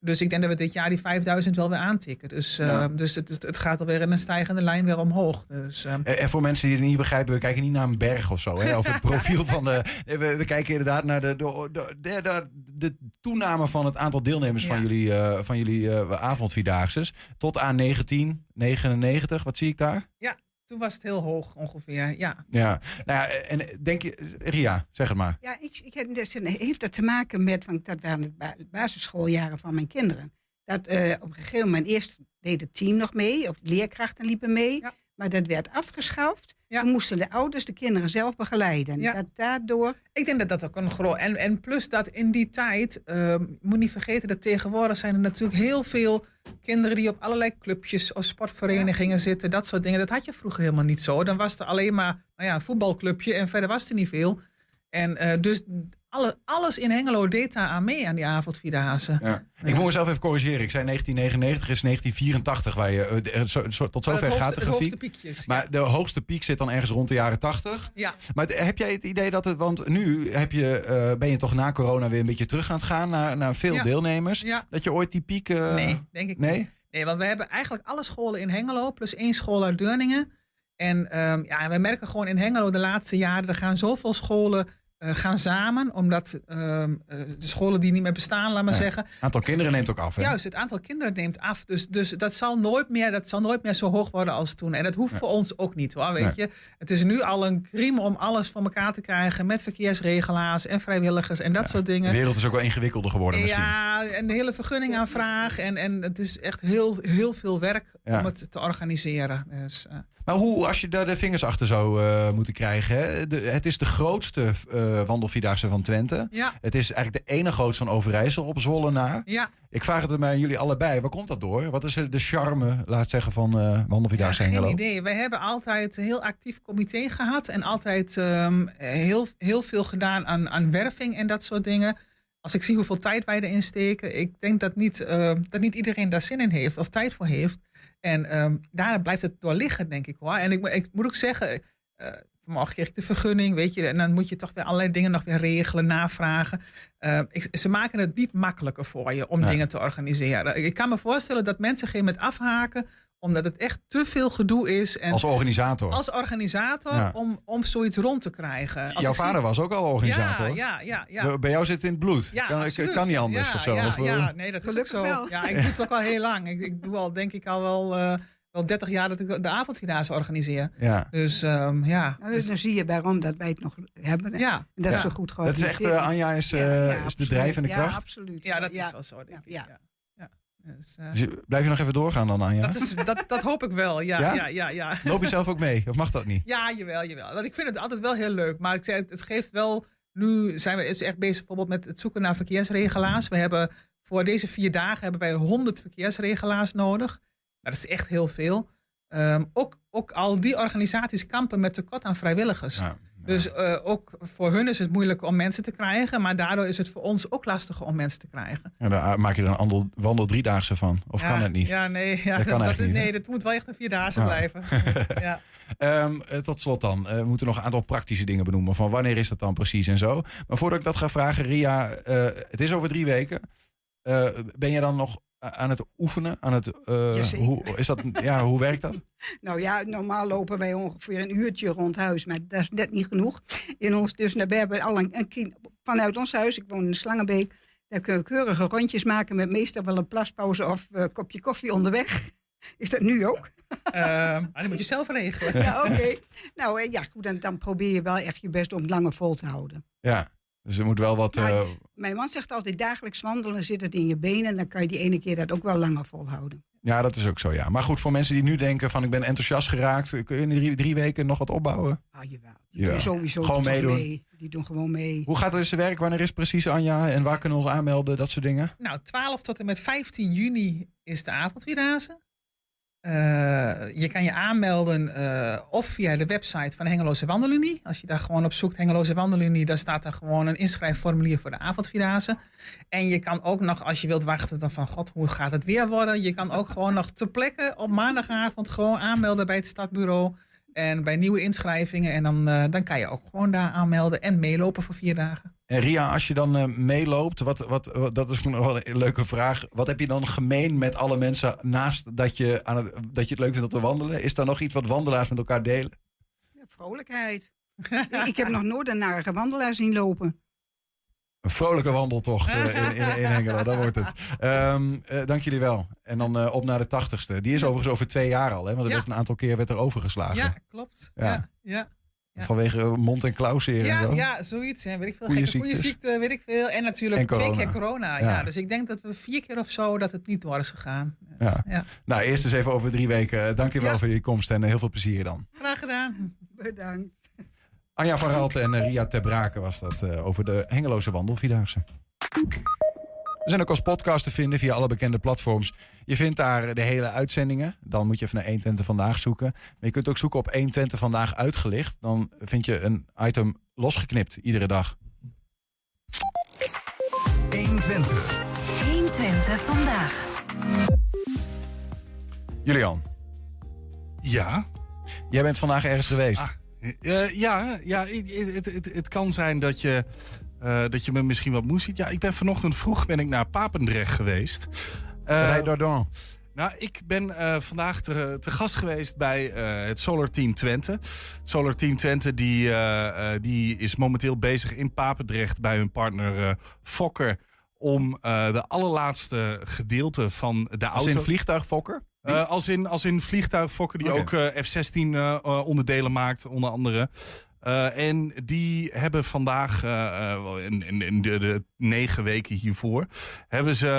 Dus ik denk dat we dit jaar die 5000 wel weer aantikken. Dus, eh, Ja. dus het, het gaat alweer in een stijgende lijn weer omhoog. Dus, ehm, En en voor mensen die het niet begrijpen, we kijken niet naar een berg of zo. Hè, of het profiel van de. nee, We, we kijken inderdaad naar de, de, de, de, toename van het aantal deelnemers van Ja. jullie, eh van jullie eh, avondvierdaagses. Tot aan 1999. Wat zie ik daar? Toen was het heel hoog ongeveer. Ja, Ja. Nou ja, en denk je, Ria, zeg het maar. Ja, ik, ik, heb- dus, eh, heeft dat te maken met, want dat waren de ba- basisschooljaren van mijn kinderen. Dat eh, op een gegeven moment, eerst deed het team nog mee, of de leerkrachten liepen mee. Ja. Maar dat werd afgeschaft. Ja. Toen moesten de ouders de kinderen zelf begeleiden. Ja. Dat daardoor, ik denk dat dat ook een groot... En, en plus dat in die tijd, ehm, je moet niet vergeten dat tegenwoordig zijn er natuurlijk heel veel kinderen die op allerlei clubjes of sportverenigingen zitten. Dat soort dingen. Dat had je vroeger helemaal niet zo. Dan was er alleen maar nou ja, een voetbalclubje en verder was er niet veel. En eh, dus alle, alles in Hengelo deed daar aan mee aan die avondvierdaagse. Ja. Ik moet mezelf even corrigeren. Ik zei 1999 is 1984 waar je. eh, zo- zo- tot zover gaat de grafiek. hoogste piekjes. Maar de hoogste piek zit dan ergens rond de jaren 80. ja. Maar heb jij het idee dat het, want nu heb je, eh, ben je toch na corona weer een beetje terug aan het gaan naar, naar veel Ja. deelnemers. ja. Dat je ooit die piek. Nee, denk ik Nee? niet. Nee, want we hebben eigenlijk alle scholen in Hengelo, plus één school uit Deurningen. En um, ja, we merken gewoon in Hengelo de laatste jaren, er gaan zoveel scholen uh, gaan samen, omdat um, uh, de scholen die niet meer bestaan, laat maar ja. zeggen. Het aantal kinderen neemt ook af. Hè? Juist, het aantal kinderen neemt af. Dus, dus dat, zal nooit meer, dat zal nooit meer zo hoog worden als toen. En dat hoeft ja. voor ons ook niet hoor. Weet Nee. je? Het is nu al een crime om alles voor elkaar te krijgen met verkeersregelaars en vrijwilligers en dat Ja. soort dingen. De wereld is ook wel ingewikkelder geworden misschien. Ja, en de hele vergunningaanvraag. En, en het is echt heel, heel veel werk om het te organiseren. Dus, uh, Maar hoe, als je daar de vingers achter zou uh, moeten krijgen. Hè? De, het is de grootste uh, wandelvierdaagse van Twente. ja, Het is eigenlijk de ene grootste van Overijssel op Zwolle na. ja. Ik vraag het aan jullie allebei. Waar komt dat door? Wat is de charme, laat zeggen, van uh, wandelvierdaagse ja, Hengelo? Geen idee. Wij hebben altijd een heel actief comité gehad. En altijd um, heel, heel veel gedaan aan, aan werving en dat soort dingen. Als ik zie hoeveel tijd wij erin steken. Ik denk dat niet, uh, dat niet iedereen daar zin in heeft of tijd voor heeft. En um, daar blijft het door liggen, denk ik hoor. En ik, ik moet ook zeggen, uh, vanmorgen kreeg ik de vergunning, weet je. En dan moet je toch weer allerlei dingen nog weer regelen, navragen. Uh, ik, ze maken het niet makkelijker voor je om dingen te organiseren. Ik kan me voorstellen dat mensen geen met afhaken omdat het echt te veel gedoe is. En als organisator. Als organisator Ja. om, om zoiets rond te krijgen. Als Jouw zie- vader was ook al organisator. Ja, ja, ja. ja. Bij jou zit het in het bloed. Ja, kan, absoluut. kan niet anders ja, of zo. Ja, Of, uh, ja, nee, dat is ook zo. wel. Ja, ik doe het ook al heel lang. Ik, ik doe al, denk ik, al wel, eh, wel 30 jaar dat ik de avondvierdaagse organiseer. ja. Dus ehm, ja. nou, dus dan zie je waarom dat wij het nog hebben. hè. Ja, En dat Ja. is zo goed Dat is echt, georganiseerd. uh, Anja is, Ja, uh, ja, is de drijvende ja, kracht. absoluut. ja, dat ja. is wel zo, denk ik. Ja. Dus, eh, Dus blijf je nog even doorgaan dan, Anja? dat, is, dat, dat hoop ik wel, ja. Ja? ja? Ja, ja, Loop je zelf ook mee? Of mag dat niet? Ja, jawel, jawel. Want ik vind het altijd wel heel leuk. Maar ik zei, het, geeft wel... Nu zijn we is echt bezig bijvoorbeeld met het zoeken naar verkeersregelaars. We hebben voor deze vier dagen hebben wij 100 verkeersregelaars nodig. Dat is echt heel veel. Ehm, ook, ook al die organisaties kampen met tekort aan vrijwilligers. Ja. Dus eh, ook voor hun is het moeilijk om mensen te krijgen. Maar daardoor is het voor ons ook lastiger om mensen te krijgen. Ja, daar maak je er een andel, wandel driedaagse van. Of ja, kan het niet? Ja, nee. Ja, Dat kan niet? Nee, dat moet wel echt een vierdaagse Ah. blijven. ja. Ehm, eh, tot slot dan. Eh, we moeten nog een aantal praktische dingen benoemen. Van wanneer is dat dan precies en zo. Maar voordat ik dat ga vragen, Ria. het is over drie weken. Ben je dan nog aan het oefenen? Aan het, eh, hoe, is dat, ja, hoe werkt dat? Nou ja, normaal lopen wij ongeveer een uurtje rond huis, maar dat is net niet genoeg. In ons, dus we hebben al een, een kind- vanuit ons huis, ik woon in Slangenbeek, daar kunnen we keurige rondjes maken met meestal wel een plaspauze of een kopje koffie onderweg. Is dat nu ook? Ehm, dat moet je zelf regelen. Ja, oké. nou eh, ja, goed, dan, dan probeer je wel echt je best om het langer vol te houden. Ja, dus er moet wel wat... Maar- eh, Mijn man zegt altijd, dagelijks wandelen zit het in je benen. Dan kan je die ene keer dat ook wel langer volhouden. Ja, dat is ook zo, ja. Maar goed, voor mensen die nu denken van ik ben enthousiast geraakt... kun je in drie, drie weken nog wat opbouwen? Ah, jawel. Die Ja. doen sowieso Gewoon meedoen. mee. Die doen gewoon mee. Hoe gaat het in zijn werk? Wanneer is het precies, Anja? En waar kunnen we ons aanmelden? Dat soort dingen? Nou, 12 tot en met 15 juni is de avondvierdaagse. Eh, je kan je aanmelden eh, of via de website van Hengeloze Wandelunie. Als je daar gewoon op zoekt, Hengeloze Wandelunie, dan staat er gewoon een inschrijfformulier voor de avondvierdaagse. En je kan ook nog, als je wilt wachten dan van god, hoe gaat het weer worden? Je kan ook gewoon nog ter plekke op maandagavond gewoon aanmelden bij het stadbureau. En bij nieuwe inschrijvingen. En dan, eh, dan kan je ook gewoon daar aanmelden en meelopen voor vier dagen. En Ria, als je dan eh, meeloopt, wat, wat, wat- dat is nog wel een leuke vraag. Wat heb je dan gemeen met alle mensen naast dat je, aan het, dat je het leuk vindt om te wandelen? Is er nog iets wat wandelaars met elkaar delen? Ja, vrolijkheid. ik heb nog nooit een nare wandelaar zien lopen. Een vrolijke wandeltocht eh, in, in, in Hengelo, dat wordt het. Ehm, eh, dank jullie wel. En dan eh, op naar de tachtigste. Die is overigens over twee jaar al, hè? want er Ja. werd een aantal keer werd er overgeslagen. Ja, klopt. Ja. Ja, ja. ja. Vanwege mond- en klauwzeer en Ja, zo. ja, zoiets. Hè. Weet ik veel. Goeie goede ziekte, weet ik veel. En natuurlijk En twee keer corona. Ja. Dus ik denk dat we vier keer of zo dat het niet door is gegaan. Dus, Ja. Nou, eerst eens even over drie weken. Dank je wel voor je komst en heel veel plezier dan. Graag gedaan. Bedankt. Anja van Raalte en eh, Ria Ter Braken was dat eh, over de Hengeloze Wandelvierdaagse. We zijn ook als podcast te vinden via alle bekende platforms. Je vindt daar de hele uitzendingen. Dan moet je even naar 120 Vandaag zoeken. Maar je kunt ook zoeken op 120 Vandaag uitgelicht. Dan vind je een item losgeknipt iedere dag. 120. 120 vandaag. Julian, Ja. jij bent vandaag ergens geweest. Ah, Eh, ja, ja het, het, het, het kan zijn dat je, eh, dat je me misschien wat moe ziet. Ja, ik ben vanochtend vroeg ben ik naar Papendrecht geweest. Eh, Rij Dardon. nou, ik ben eh, vandaag te, te gast geweest bij eh, het Solar Team Twente. Het Solar Team Twente die, eh, eh, die is momenteel bezig in Papendrecht bij hun partner eh, Fokker... om eh, de allerlaatste gedeelte van de Als auto... in vliegtuigfokker? Eh, als, in, als in vliegtuigfokker die ook eh, F-16 eh, onderdelen maakt, onder andere. En die hebben vandaag, in, in, in de, de negen weken hiervoor, hebben ze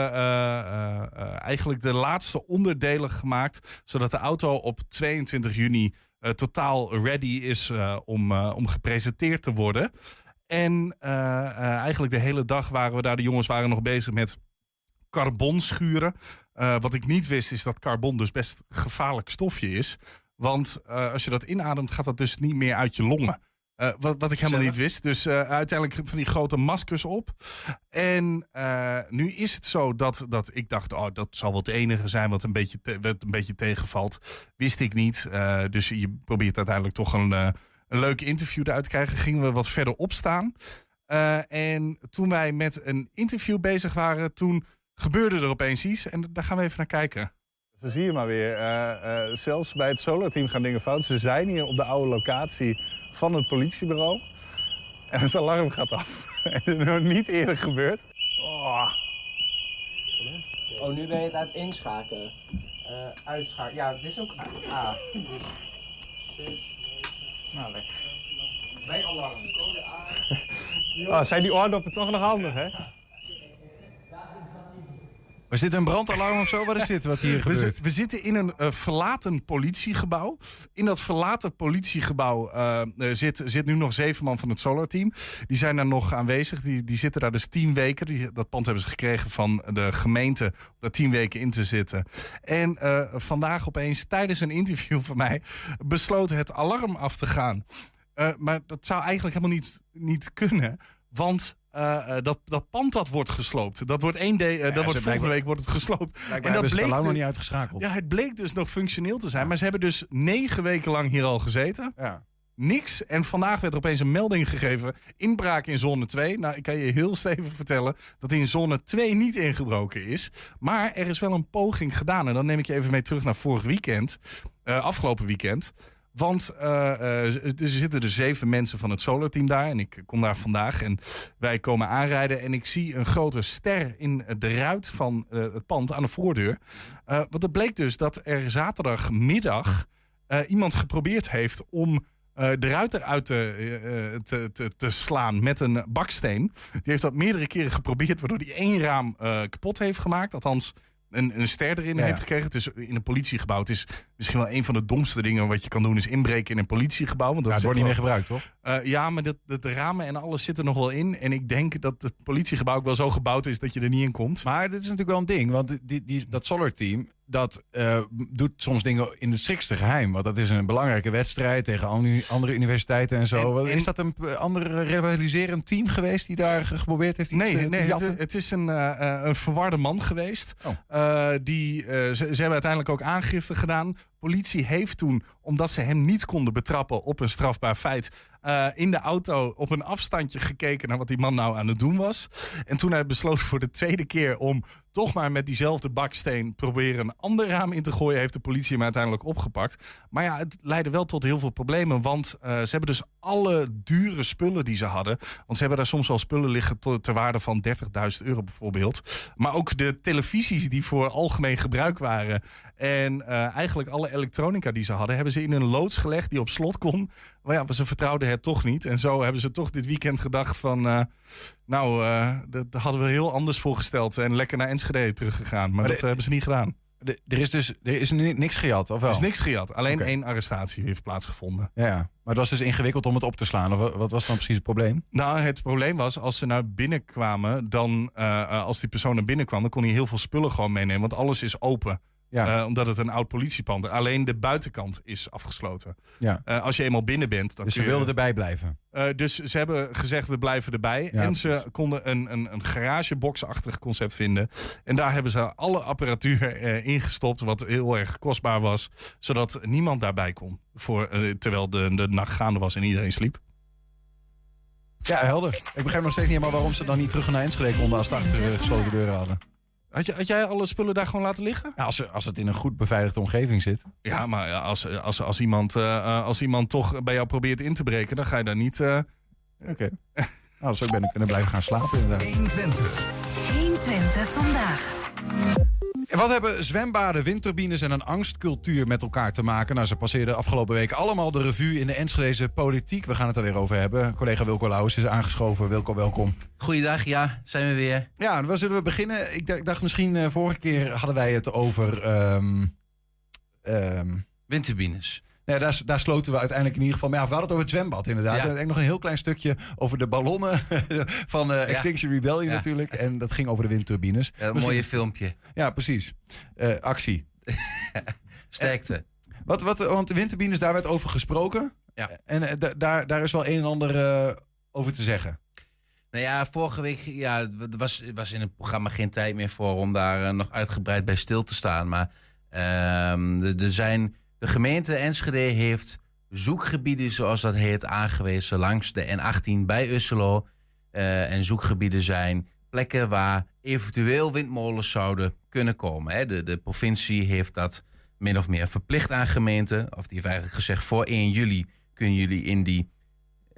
eigenlijk de laatste onderdelen gemaakt, zodat de auto op 22 juni totaal ready is om, om gepresenteerd te worden. En eigenlijk de hele dag waren we daar, de jongens waren nog bezig met carbon schuren. Eh, wat ik niet wist is dat carbon dus best gevaarlijk stofje is. Want eh, als je dat inademt, gaat dat dus niet meer uit je longen. Eh, wat, wat ik helemaal niet wist. Dus eh, uiteindelijk van die grote maskers op. En nu is het zo dat, dat ik dacht, oh, dat zal wel het enige zijn wat een beetje, te- wat een beetje tegenvalt. Wist ik niet. Dus je probeert uiteindelijk toch een, een leuk interview eruit te krijgen. Gingen we wat verder opstaan. En toen wij met een interview bezig waren, toen gebeurde er opeens iets. En daar gaan we even naar kijken. Zo zie je maar weer. eh, eh, zelfs bij het Solar-team gaan dingen fout. Ze zijn hier op de oude locatie van het politiebureau. En het alarm gaat af. en dat is nog niet eerder gebeurd. Oh. Oh, nu ben je het aan het inschakelen. Eh uitschakelen. Ja, dit is ook A. Dus Nou, lekker. Bij alarm. Code A. Oh, zijn die oordoppen toch nog handig, hè? Was dit een brandalarm of zo? Wat is dit wat hier We, gebeurt? we zitten in een eh, verlaten politiegebouw. In dat verlaten politiegebouw eh, zit, zit nu nog zeven man van het Solar-team. Die zijn daar nog aanwezig. Die, die zitten daar dus tien weken. Die, dat pand hebben ze gekregen van de gemeente om daar tien weken in te zitten. En vandaag opeens tijdens een interview van mij besloten het alarm af te gaan. Maar dat zou eigenlijk helemaal niet, niet kunnen. Want eh, eh, dat, dat pand dat wordt gesloopt. Dat wordt één day, eh, dat wordt volgende week wordt het gesloopt. En dat bleek nog de- niet uitgeschakeld. ja, het bleek dus nog functioneel te zijn. Maar ze hebben dus negen weken lang hier al gezeten. Ja. Niks. En vandaag werd er opeens een melding gegeven. Inbraak in zone 2. Nou, ik kan je heel stevig vertellen dat in zone 2 niet ingebroken is. Maar er is wel een poging gedaan. En dan neem ik je even mee terug naar vorig weekend. afgelopen weekend. Want eh, eh, er zitten dus zeven mensen van het Solar-team daar. En ik kom daar vandaag. En wij komen aanrijden. En ik zie een grote ster in de ruit van eh, het pand aan de voordeur. Want het bleek dus dat er zaterdagmiddag iemand geprobeerd heeft om de ruit eruit te, te, te, slaan met een baksteen. Die heeft dat meerdere keren geprobeerd, waardoor hij één raam kapot heeft gemaakt. Althans, een, een ster erin Ja, heeft gekregen. Het is in een politiegebouw. Het is misschien wel een van de domste dingen wat je kan doen, is inbreken in een politiegebouw. Want dat Ja, het is wordt niet meer gebruikt, toch? Eh, ja, maar dat, dat de ramen en alles zit er nog wel in. En ik denk dat het politiegebouw ook wel zo gebouwd is dat je er niet in komt. Maar dit is natuurlijk wel een ding, want die, die, dat Solar Team dat eh, doet soms dingen in het strikste geheim. Want dat is een belangrijke wedstrijd tegen an- andere universiteiten en zo. En- Wat- en- is dat een p- andere rivaliserend team geweest die daar geprobeerd heeft iets Nee, te- te nee het, het is een, eh, eh, een verwarde man geweest. Oh. Eh, die, eh, ze, ze hebben uiteindelijk ook aangifte gedaan. Politie heeft toen, omdat ze hem niet konden betrappen op een strafbaar feit, eh, in de auto op een afstandje gekeken naar wat die man nou aan het doen was. En toen hij besloot voor de tweede keer om toch maar met diezelfde baksteen proberen een ander raam in te gooien, heeft de politie hem uiteindelijk opgepakt. Maar ja, het leidde wel tot heel veel problemen, want eh, ze hebben dus alle dure spullen die ze hadden, want ze hebben daar soms wel spullen liggen ter waarde van 30.000 euro bijvoorbeeld. Maar ook de televisies die voor algemeen gebruik waren en eh, eigenlijk alle elektronica die ze hadden, hebben ze in een loods gelegd die op slot kon. Maar ja, ze vertrouwden het toch niet. En zo hebben ze toch dit weekend gedacht van... eh, nou, eh, dat hadden we heel anders voorgesteld. En lekker naar Enschede teruggegaan. Maar, Maar dat de- eh, hebben ze niet gedaan. De- er is dus er is ni- niks gejat, of wel? Er is niks gejat. Alleen één arrestatie heeft plaatsgevonden. Ja, maar het was dus ingewikkeld om het op te slaan. Of wat- was dan precies het probleem? Nou, het probleem was, als ze naar binnen kwamen... dan, als die persoon naar binnen kwam... dan kon hij heel veel spullen gewoon meenemen. Want alles is open. Ja. Eh, omdat het een oud politiepand is. Alleen de buitenkant is afgesloten. Ja. Eh, als je eenmaal binnen bent... Dan Dus ze je- wilden erbij blijven. Eh, dus ze hebben gezegd, we blijven erbij. Ja, en ze konden een, een, een garagebox-achtig concept vinden. En daar hebben ze alle apparatuur ingestopt, wat heel erg kostbaar was. Zodat niemand daarbij kon. Voor, terwijl de, de nacht gaande was en iedereen sliep. Ja, helder. Ik begrijp nog steeds niet helemaal waarom ze dan niet terug naar Enschede konden als ze achter de gesloten deuren hadden. Had, je, had jij alle spullen daar gewoon laten liggen? Ja, als, als het in een goed beveiligde omgeving zit. Ja, maar ja, als, als, als, iemand, eh, eh, als iemand toch bij jou probeert in te breken, dan ga je daar niet... eh, Oké. Nou, zo ben ik kunnen blijven gaan slapen inderdaad. 120. 120 vandaag. En wat hebben zwembaden, windturbines en een angstcultuur met elkaar te maken? Nou, ze passeerden afgelopen week allemaal de revue in de Enschedeze politiek. We gaan het er weer over hebben. Collega Wilco Lauwers is aangeschoven. Wilco, welkom. Goeiedag, ja, zijn we weer. Ja, waar zullen we beginnen? Ik dacht, misschien, eh, vorige keer hadden wij het over... ehm, ehm, Windturbines. Nee, daar, daar sloten we uiteindelijk in ieder geval mee af. We hadden het over het zwembad inderdaad. Ja. En nog een heel klein stukje over de ballonnen van eh, Extinction Rebellion Ja. natuurlijk. En dat ging over de windturbines. Ja, een mooie filmpje. Ja, precies. Eh, actie. Sterkte. Wat, wat, want de windturbines, daar werd over gesproken. Ja. En eh, da- daar, daar is wel een en ander eh, over te zeggen. Nou ja, vorige week ja, er was, was in het programma geen tijd meer voor om daar eh, nog uitgebreid bij stil te staan. Maar ehm, er zijn, de gemeente Enschede heeft zoekgebieden, zoals dat heet, aangewezen langs de N18 bij Usselo. Eh, en zoekgebieden zijn plekken waar eventueel windmolens zouden kunnen komen. Hè. De, de provincie heeft dat min of meer verplicht aan gemeenten. Of die heeft eigenlijk gezegd, voor 1 juli kunnen jullie in die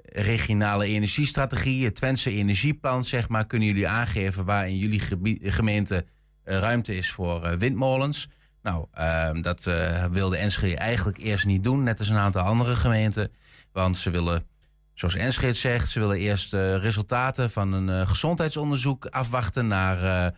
regionale energiestrategie, het Twentse energieplan, zeg maar, kunnen jullie aangeven waar in jullie gemeente eh, ruimte is voor eh, windmolens. Nou, ehm, dat eh, wilde Enschede eigenlijk eerst niet doen, net als een aantal andere gemeenten. Want ze willen, zoals Enschede zegt, ze willen eerst eh, resultaten van een eh, gezondheidsonderzoek afwachten naar...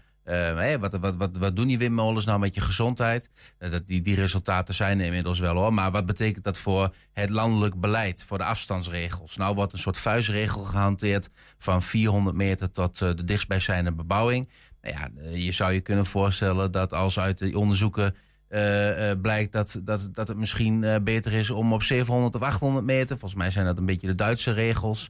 wat, wat, wat, wat doen die windmolens nou met je gezondheid? Dat die, die resultaten zijn er inmiddels wel hoor. Maar wat betekent dat voor het landelijk beleid, voor de afstandsregels? Nou wordt een soort vuistregel gehanteerd van 400 meter tot de dichtstbijzijnde bebouwing. Nou ja, eh, je zou je kunnen voorstellen dat als uit die onderzoeken eh, eh, blijkt dat, dat, dat het misschien beter is om op 700 of 800 meter, volgens mij zijn dat een beetje de Duitse regels,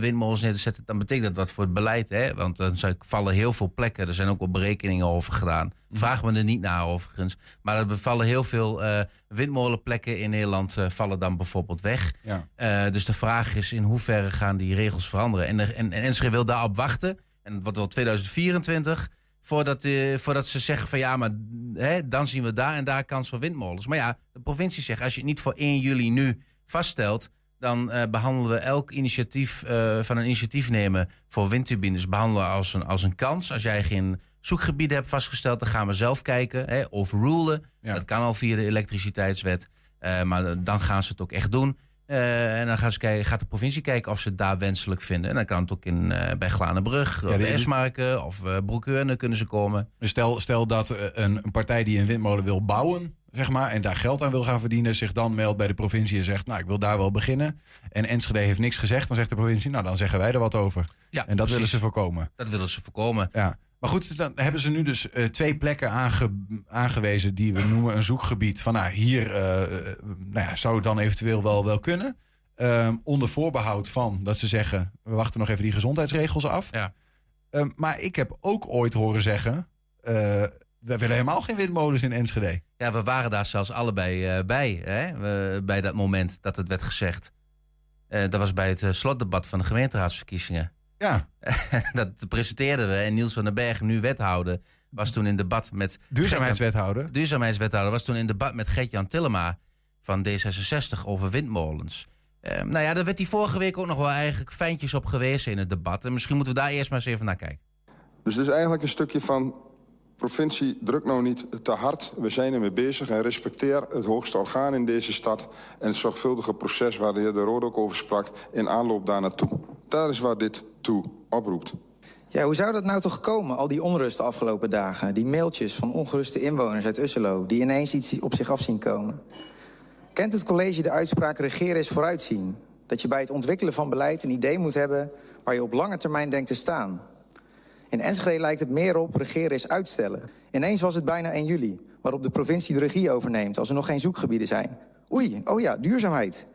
windmolens neer te zetten, dan betekent dat wat voor het beleid. Hè? Want dan vallen heel veel plekken, er zijn ook al berekeningen over gedaan. Vraag me er niet naar overigens. Maar er vallen heel veel windmolenplekken in Nederland vallen dan bijvoorbeeld weg. Ja. Dus de vraag is in hoeverre gaan die regels veranderen. En, de- en, en Enschede wil daarop wachten. En wordt wel 2024 voordat, eh, voordat ze zeggen van ja, maar hè, dan zien we daar en daar kans voor windmolens. Maar ja, de provincie zegt als je het niet voor 1 juli nu vaststelt, dan eh, behandelen we elk initiatief eh, van een initiatiefnemer voor windturbines behandelen als een, als een kans. Als jij geen zoekgebieden hebt vastgesteld, dan gaan we zelf kijken, hè, overrulen. Ja. Dat kan al via de elektriciteitswet. Maar dan gaan ze het ook echt doen. Eh, en dan gaan ze kijken, gaat de provincie kijken of ze het daar wenselijk vinden. En dan kan het ook in, eh, bij Glanenbrug, Ja, of die- Esmarken of uh, Broekheurne kunnen ze komen. Dus Stel, stel dat eh, een, een partij die een windmolen wil bouwen, zeg maar, en daar geld aan wil gaan verdienen, zich dan meldt bij de provincie en zegt, nou, ik wil daar wel beginnen. En Enschede heeft niks gezegd, dan zegt de provincie, nou, dan zeggen wij er wat over. Ja, en dat precies. willen ze voorkomen. Dat willen ze voorkomen. Ja. Maar goed, dan hebben ze nu dus eh, twee plekken aange- aangewezen die we noemen een zoekgebied. Van nou, hier eh, eh, nou ja, zou het dan eventueel wel, wel kunnen. Ehm, onder voorbehoud van dat ze zeggen, we wachten nog even die gezondheidsregels af. Ja. Ehm, maar ik heb ook ooit horen zeggen, we willen helemaal geen windmolens in Enschede. Ja, we waren daar zelfs allebei bij, hè? Bij dat moment dat het werd gezegd. Dat was bij het slotdebat van de gemeenteraadsverkiezingen. Ja, dat presenteerden we. En Niels van den Berg, nu wethouder, was toen in debat met... duurzaamheidswethouder. Duurzaamheidswethouder was toen in debat met Gert-Jan Tillema van D66 over windmolens. Eh, nou ja, daar werd hij vorige week ook nog wel eigenlijk fijntjes op gewezen in het debat. En misschien moeten we daar eerst maar eens even naar kijken. Dus het is eigenlijk een stukje van... provincie, druk nou niet te hard. We zijn ermee bezig en respecteer het hoogste orgaan in deze stad... en het zorgvuldige proces waar de heer De Rode ook over sprak... in aanloop daar naartoe. Daar is waar dit toe oproept. Ja, hoe zou dat nou toch komen, al die onrust de afgelopen dagen? Die mailtjes van ongeruste inwoners uit Usselo... die ineens iets op zich af zien komen. Kent het college de uitspraak regeren is vooruitzien? Dat je bij het ontwikkelen van beleid een idee moet hebben... waar je op lange termijn denkt te staan. In Enschede lijkt het meer op regeren is uitstellen. Ineens was het bijna 1 juli, waarop de provincie de regie overneemt... als er nog geen zoekgebieden zijn. Oei, oh ja, duurzaamheid.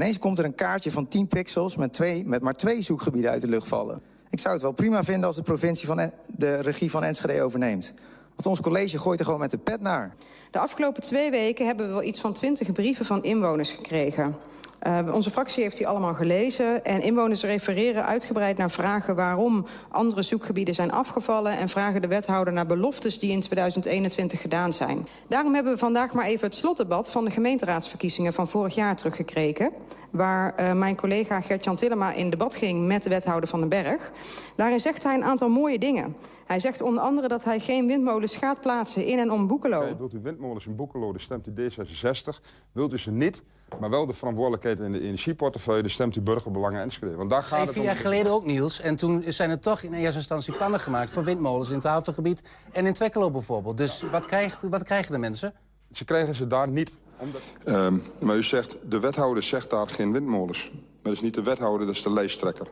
Ineens komt er een kaartje van 10 pixels met, twee, met maar twee zoekgebieden uit de lucht vallen. Ik zou het wel prima vinden als de provincie van de regie van Enschede overneemt. Want ons college gooit er gewoon met de pet naar. De afgelopen twee weken hebben we wel iets van twintig brieven van inwoners gekregen. Uh, onze fractie heeft die allemaal gelezen. En inwoners refereren uitgebreid naar vragen waarom andere zoekgebieden zijn afgevallen. En vragen de wethouder naar beloftes die in 2021 gedaan zijn. Daarom hebben we vandaag maar even het slotdebat van de gemeenteraadsverkiezingen van vorig jaar teruggekregen. Waar uh, mijn collega Gert-Jan Tillema in debat ging met de wethouder van den Berg. Daarin zegt hij een aantal mooie dingen. Hij zegt onder andere dat hij geen windmolens gaat plaatsen in en om Boekelo. Wilt u windmolens in Boekelo, dan stemt u D66. Wilt u ze niet, maar wel de verantwoordelijkheid in de energieportefeuille... dan stemt u Burgerbelangen Enschede. Want daar gaat het Zeven om. jaar geleden ook, Niels. En toen zijn er toch in eerste instantie plannen gemaakt... voor windmolens in het havengebied en in Twekkelo bijvoorbeeld. Dus wat, krijgt, wat krijgen de mensen? Ze krijgen ze daar niet. Omdat... Ehm, maar u zegt, de wethouder zegt daar geen windmolens. Maar dat is niet de wethouder, dat is de lijsttrekker.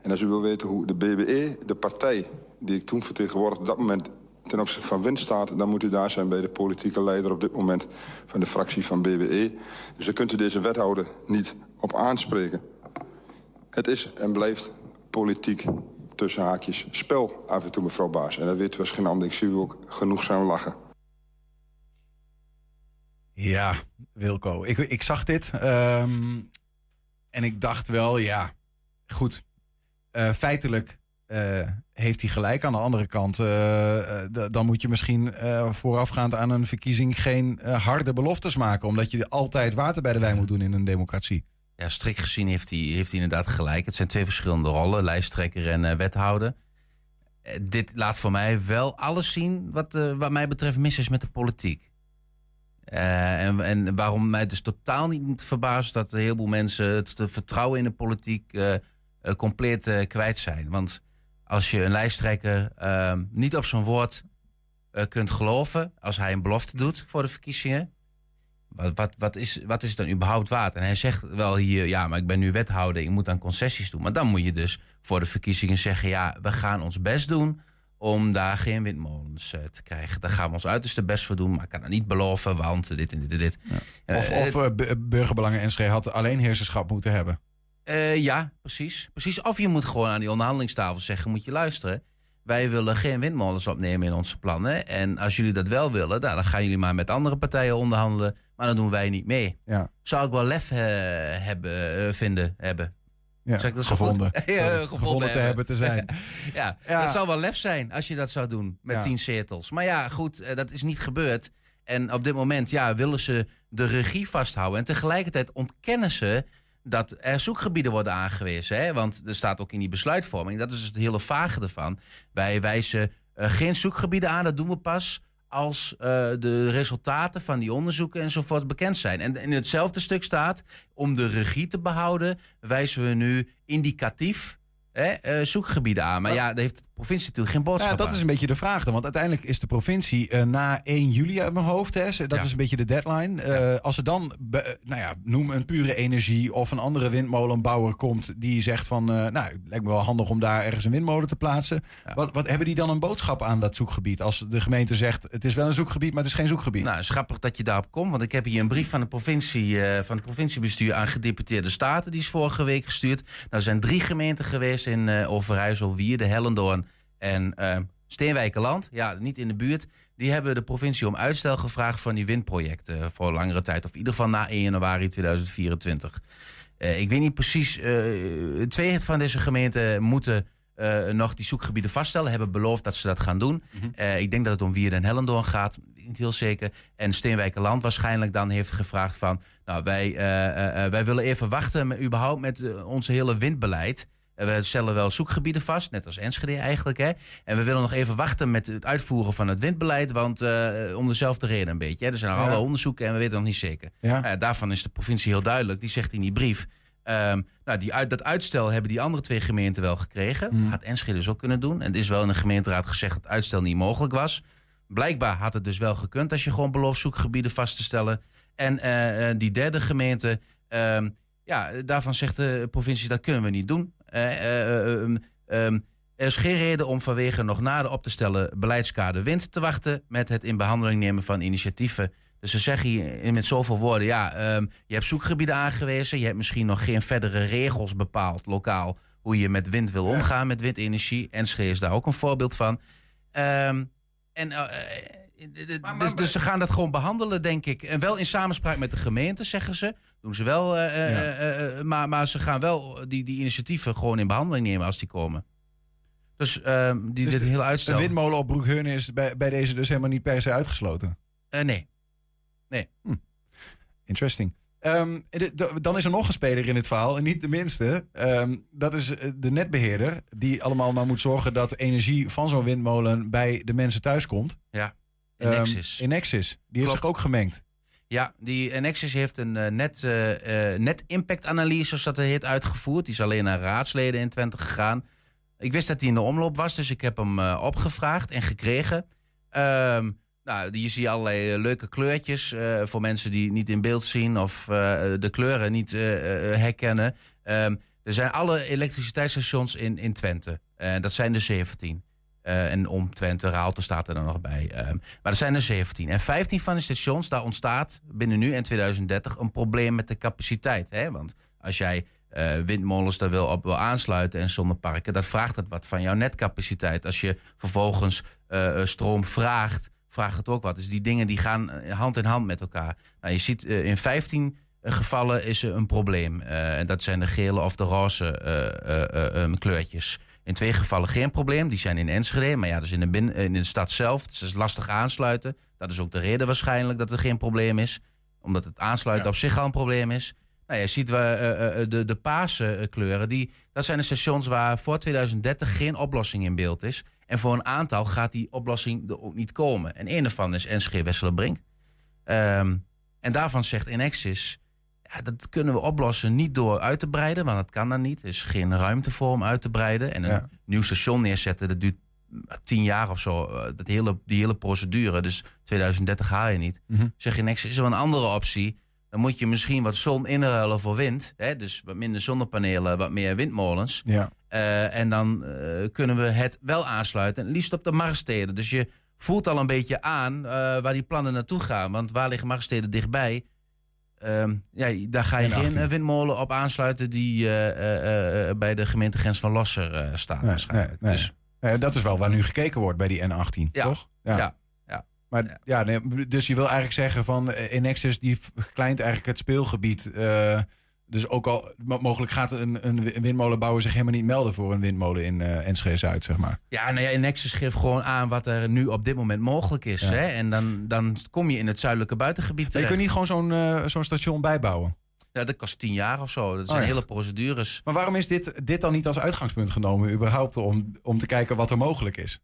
En als u wil weten hoe de BBE, de partij die ik toen vertegenwoordigde... op dat moment ten opzichte van wind staat... dan moet u daar zijn bij de politieke leider op dit moment... van de fractie van BBE. Dus daar kunt u deze wethouder niet op aanspreken. Het is en blijft politiek tussen haakjes spel af en toe, mevrouw Baas. En dat weet geen ander. Ik zie u ook genoegzaam lachen. Ja, Wilco. Ik, ik zag dit ehm, en ik dacht wel, ja, goed. Eh, feitelijk eh, heeft hij gelijk. Aan de andere kant, eh, eh, dan moet je misschien eh, voorafgaand aan een verkiezing geen harde beloftes maken. Omdat je altijd water bij de wijn moet doen in een democratie. Ja, strikt gezien heeft hij, heeft hij inderdaad gelijk. Het zijn twee verschillende rollen, lijsttrekker en wethouder. Dit laat voor mij wel alles zien wat, wat mij betreft mis is met de politiek. En, en waarom mij dus totaal niet verbaast dat een heleboel mensen het vertrouwen in de politiek compleet kwijt zijn. Want als je een lijsttrekker eh, niet op zijn woord eh, kunt geloven, als hij een belofte doet voor de verkiezingen, wat, wat, wat, is, wat is het dan überhaupt waard? En hij zegt wel hier, ja, maar ik ben nu wethouder, ik moet aan concessies doen. Maar dan moet je dus voor de verkiezingen zeggen, ja, we gaan ons best doen om daar geen windmolens eh, te krijgen. Daar gaan we ons uiterste best voor doen, maar ik kan dat niet beloven, want dit en dit en dit. Of, of eh, bu- burgerbelangen Enschede had alleen heerserschap moeten hebben. Eh, ja, precies, precies. Of je moet gewoon aan die onderhandelingstafel zeggen, moet je luisteren. Wij willen geen windmolens opnemen in onze plannen. En als jullie dat wel willen, nou, dan gaan jullie maar met andere partijen onderhandelen. Maar dan doen wij niet mee. Ja. Zou ik wel lef eh, hebben, eh, vinden, hebben. Ja, Zeg ik dat gevonden. goed? ja, Gevonden gevonden, te hebben te zijn. ja, Ja. dat zou wel lef zijn als je dat zou doen met Ja. tien zetels. Maar ja, goed, dat is niet gebeurd. En op dit moment ja, willen ze de regie vasthouden. En tegelijkertijd ontkennen ze dat er zoekgebieden worden aangewezen. Hè? Want er staat ook in die besluitvorming, dat is het hele vage ervan. Wij wijzen eh, geen zoekgebieden aan, dat doen we pas als uh, de resultaten van die onderzoeken enzovoort bekend zijn. En in hetzelfde stuk staat, om de regie te behouden, wijzen we nu indicatief hè, uh, zoekgebieden aan. Maar ja, daar heeft de provincie natuurlijk geen boodschap ja, dat is een beetje de vraag dan. Want uiteindelijk is de provincie uh, na 1 juli uit mijn hoofd. Hè, dat is een beetje de deadline. Uh, als er dan, nou ja, noem een pure energie of een andere windmolenbouwer komt... die zegt van, nou, het lijkt me wel handig om daar ergens een windmolen te plaatsen. Wat, wat hebben die dan een boodschap aan dat zoekgebied? Als de gemeente zegt, het is wel een zoekgebied, maar het is geen zoekgebied. Nou, is grappig dat je daarop komt. Want ik heb hier een brief van de provincie, van het provinciebestuur aan gedeputeerde staten. Die is vorige week gestuurd. Nou, er zijn drie gemeenten geweest in uh, Overijssel, Wierde, Hellendoorn en uh, Steenwijkerland. Ja, niet in de buurt. Die hebben de provincie om uitstel gevraagd van die windprojecten voor langere tijd. Of in ieder geval na 1 januari 2024. Uh, ik weet niet precies. Uh, twee van deze gemeenten moeten uh, nog die zoekgebieden vaststellen. Hebben beloofd dat ze dat gaan doen. Mm -hmm. uh, ik denk dat het om Wierde en Hellendoorn gaat. Niet heel zeker. En Steenwijkerland waarschijnlijk dan heeft gevraagd van... Nou, wij, uh, wij willen even wachten met, überhaupt met onze hele windbeleid. We stellen wel zoekgebieden vast, net als Enschede eigenlijk. Hè? En we willen nog even wachten met het uitvoeren van het windbeleid. Want om dezelfde reden een beetje. Hè? Er zijn ja. alle onderzoeken en we weten nog niet zeker. Ja. daarvan is de provincie heel duidelijk. Die zegt in die brief... Um, nou, die uit, dat uitstel hebben die andere twee gemeenten wel gekregen. Mm. Had Enschede dus ook kunnen doen. En het is wel in de gemeenteraad gezegd dat het uitstel niet mogelijk was. Blijkbaar had het dus wel gekund als je gewoon belooft zoekgebieden vast te stellen. En uh, die derde gemeente, um, ja, daarvan zegt de provincie dat kunnen we niet doen. Uh, um, er is geen reden om vanwege nog nader op te stellen beleidskader wind te wachten met het in behandeling nemen van initiatieven dus ze zeggen hier met zoveel woorden, ja, um, je hebt zoekgebieden aangewezen, je hebt misschien nog geen verdere regels bepaald lokaal hoe je met wind wil omgaan, met windenergie. Enschede is daar ook een voorbeeld van. Um, en, uh, maar, maar, dus, dus, ze gaan dat gewoon behandelen, denk ik. En wel in samenspraak met de gemeente, zeggen ze. Doen ze wel, uh, ja. maar, maar ze gaan wel die, die initiatieven gewoon in behandeling nemen als die komen. Dus, um, die, dus dit heel uitstel. Een windmolen op Broekheurne is bij, bij deze dus helemaal niet per se uitgesloten? nee. Nee. Hm. Interesting. Um, de, de, dan is er nog een speler in dit verhaal, en niet de minste. Um, dat is de netbeheerder, die allemaal maar moet zorgen dat energie van zo'n windmolen bij de mensen thuis komt. Ja, Enexis. Um, Enexis, die Klopt. heeft zich ook gemengd. Ja, die Enexis heeft een uh, net, uh, net impact zoals dat heet, uitgevoerd. Die is alleen naar raadsleden in Twente gegaan. Ik wist dat hij in de omloop was, dus ik heb hem opgevraagd en gekregen. Um, nou, je ziet allerlei leuke kleurtjes voor mensen die niet in beeld zien of de kleuren niet herkennen. Um, er zijn alle elektriciteitsstations in, in Twente. dat zijn er 17. En om Twente, Raalte staat er dan nog bij. Um, maar er zijn er 17. En 15 van de stations, daar ontstaat binnen nu en 2030 een probleem met de capaciteit. Hè? Want als jij windmolens daar wil op wil aansluiten en zonneparken, dat vraagt het wat van jouw netcapaciteit. Als je vervolgens stroom vraagt vraagt het ook wat. Dus die dingen die gaan eh, hand in hand met elkaar. Nou, je ziet in 15 gevallen is er een probleem. En dat zijn de gele of de roze kleurtjes. In twee gevallen geen probleem. Die zijn in Enschede. Maar ja, dus in de, bin, in de stad zelf. Dus het is lastig aansluiten. Dat is ook de reden waarschijnlijk dat er geen probleem is. Omdat het aansluiten ja. op zich al een probleem is. Nou, je ziet we, de, de paarse kleuren. Die, dat zijn de stations waar voor 2030 geen oplossing in beeld is. En voor een aantal gaat die oplossing er ook niet komen. En een daarvan is NSG Wesselenbrink. Um, en daarvan zegt Enexis... Ja, dat kunnen we oplossen niet door uit te breiden, want dat kan dan niet. Er is geen ruimte voor om uit te breiden. En een ja. nieuw station neerzetten, dat duurt tien jaar of zo. Eh, dat hele, die hele procedure. Dus 2030 haal je niet. Mm -hmm. Zeg Enexis, is er een andere optie? Dan moet je misschien wat zon inruilen voor wind. Hè? Dus wat minder zonnepanelen, wat meer windmolens. Ja. Uh, en dan uh, kunnen we het wel aansluiten. En liefst op de marktsteden. Dus je voelt al een beetje aan uh, waar die plannen naartoe gaan. Want waar liggen marktsteden dichtbij? Ja, daar ga je geen windmolen op aansluiten die bij de gemeentegrens van Losser staat. Nee, waarschijnlijk. Nee, dus, dat is wel waar nu gekeken wordt bij die N18, ja, toch? Ja. ja. Maar ja, nee, dus je wil eigenlijk zeggen van Enexis die verkleint eigenlijk het speelgebied. Uh, dus ook al mogelijk gaat een, een windmolenbouwer zich helemaal niet melden voor een windmolen in uh, Enschede Zuid, zeg maar. Ja, nou ja, Enexis geeft gewoon aan wat er nu op dit moment mogelijk is. Ja. Hè? En dan, dan kom je in het zuidelijke buitengebied. Je kunt niet gewoon zo'n uh, zo'n station bijbouwen. Ja, dat kost tien jaar of zo. Dat zijn oh, ja. hele procedures. Maar waarom is dit, dit dan niet als uitgangspunt genomen, überhaupt, om, om te kijken wat er mogelijk is?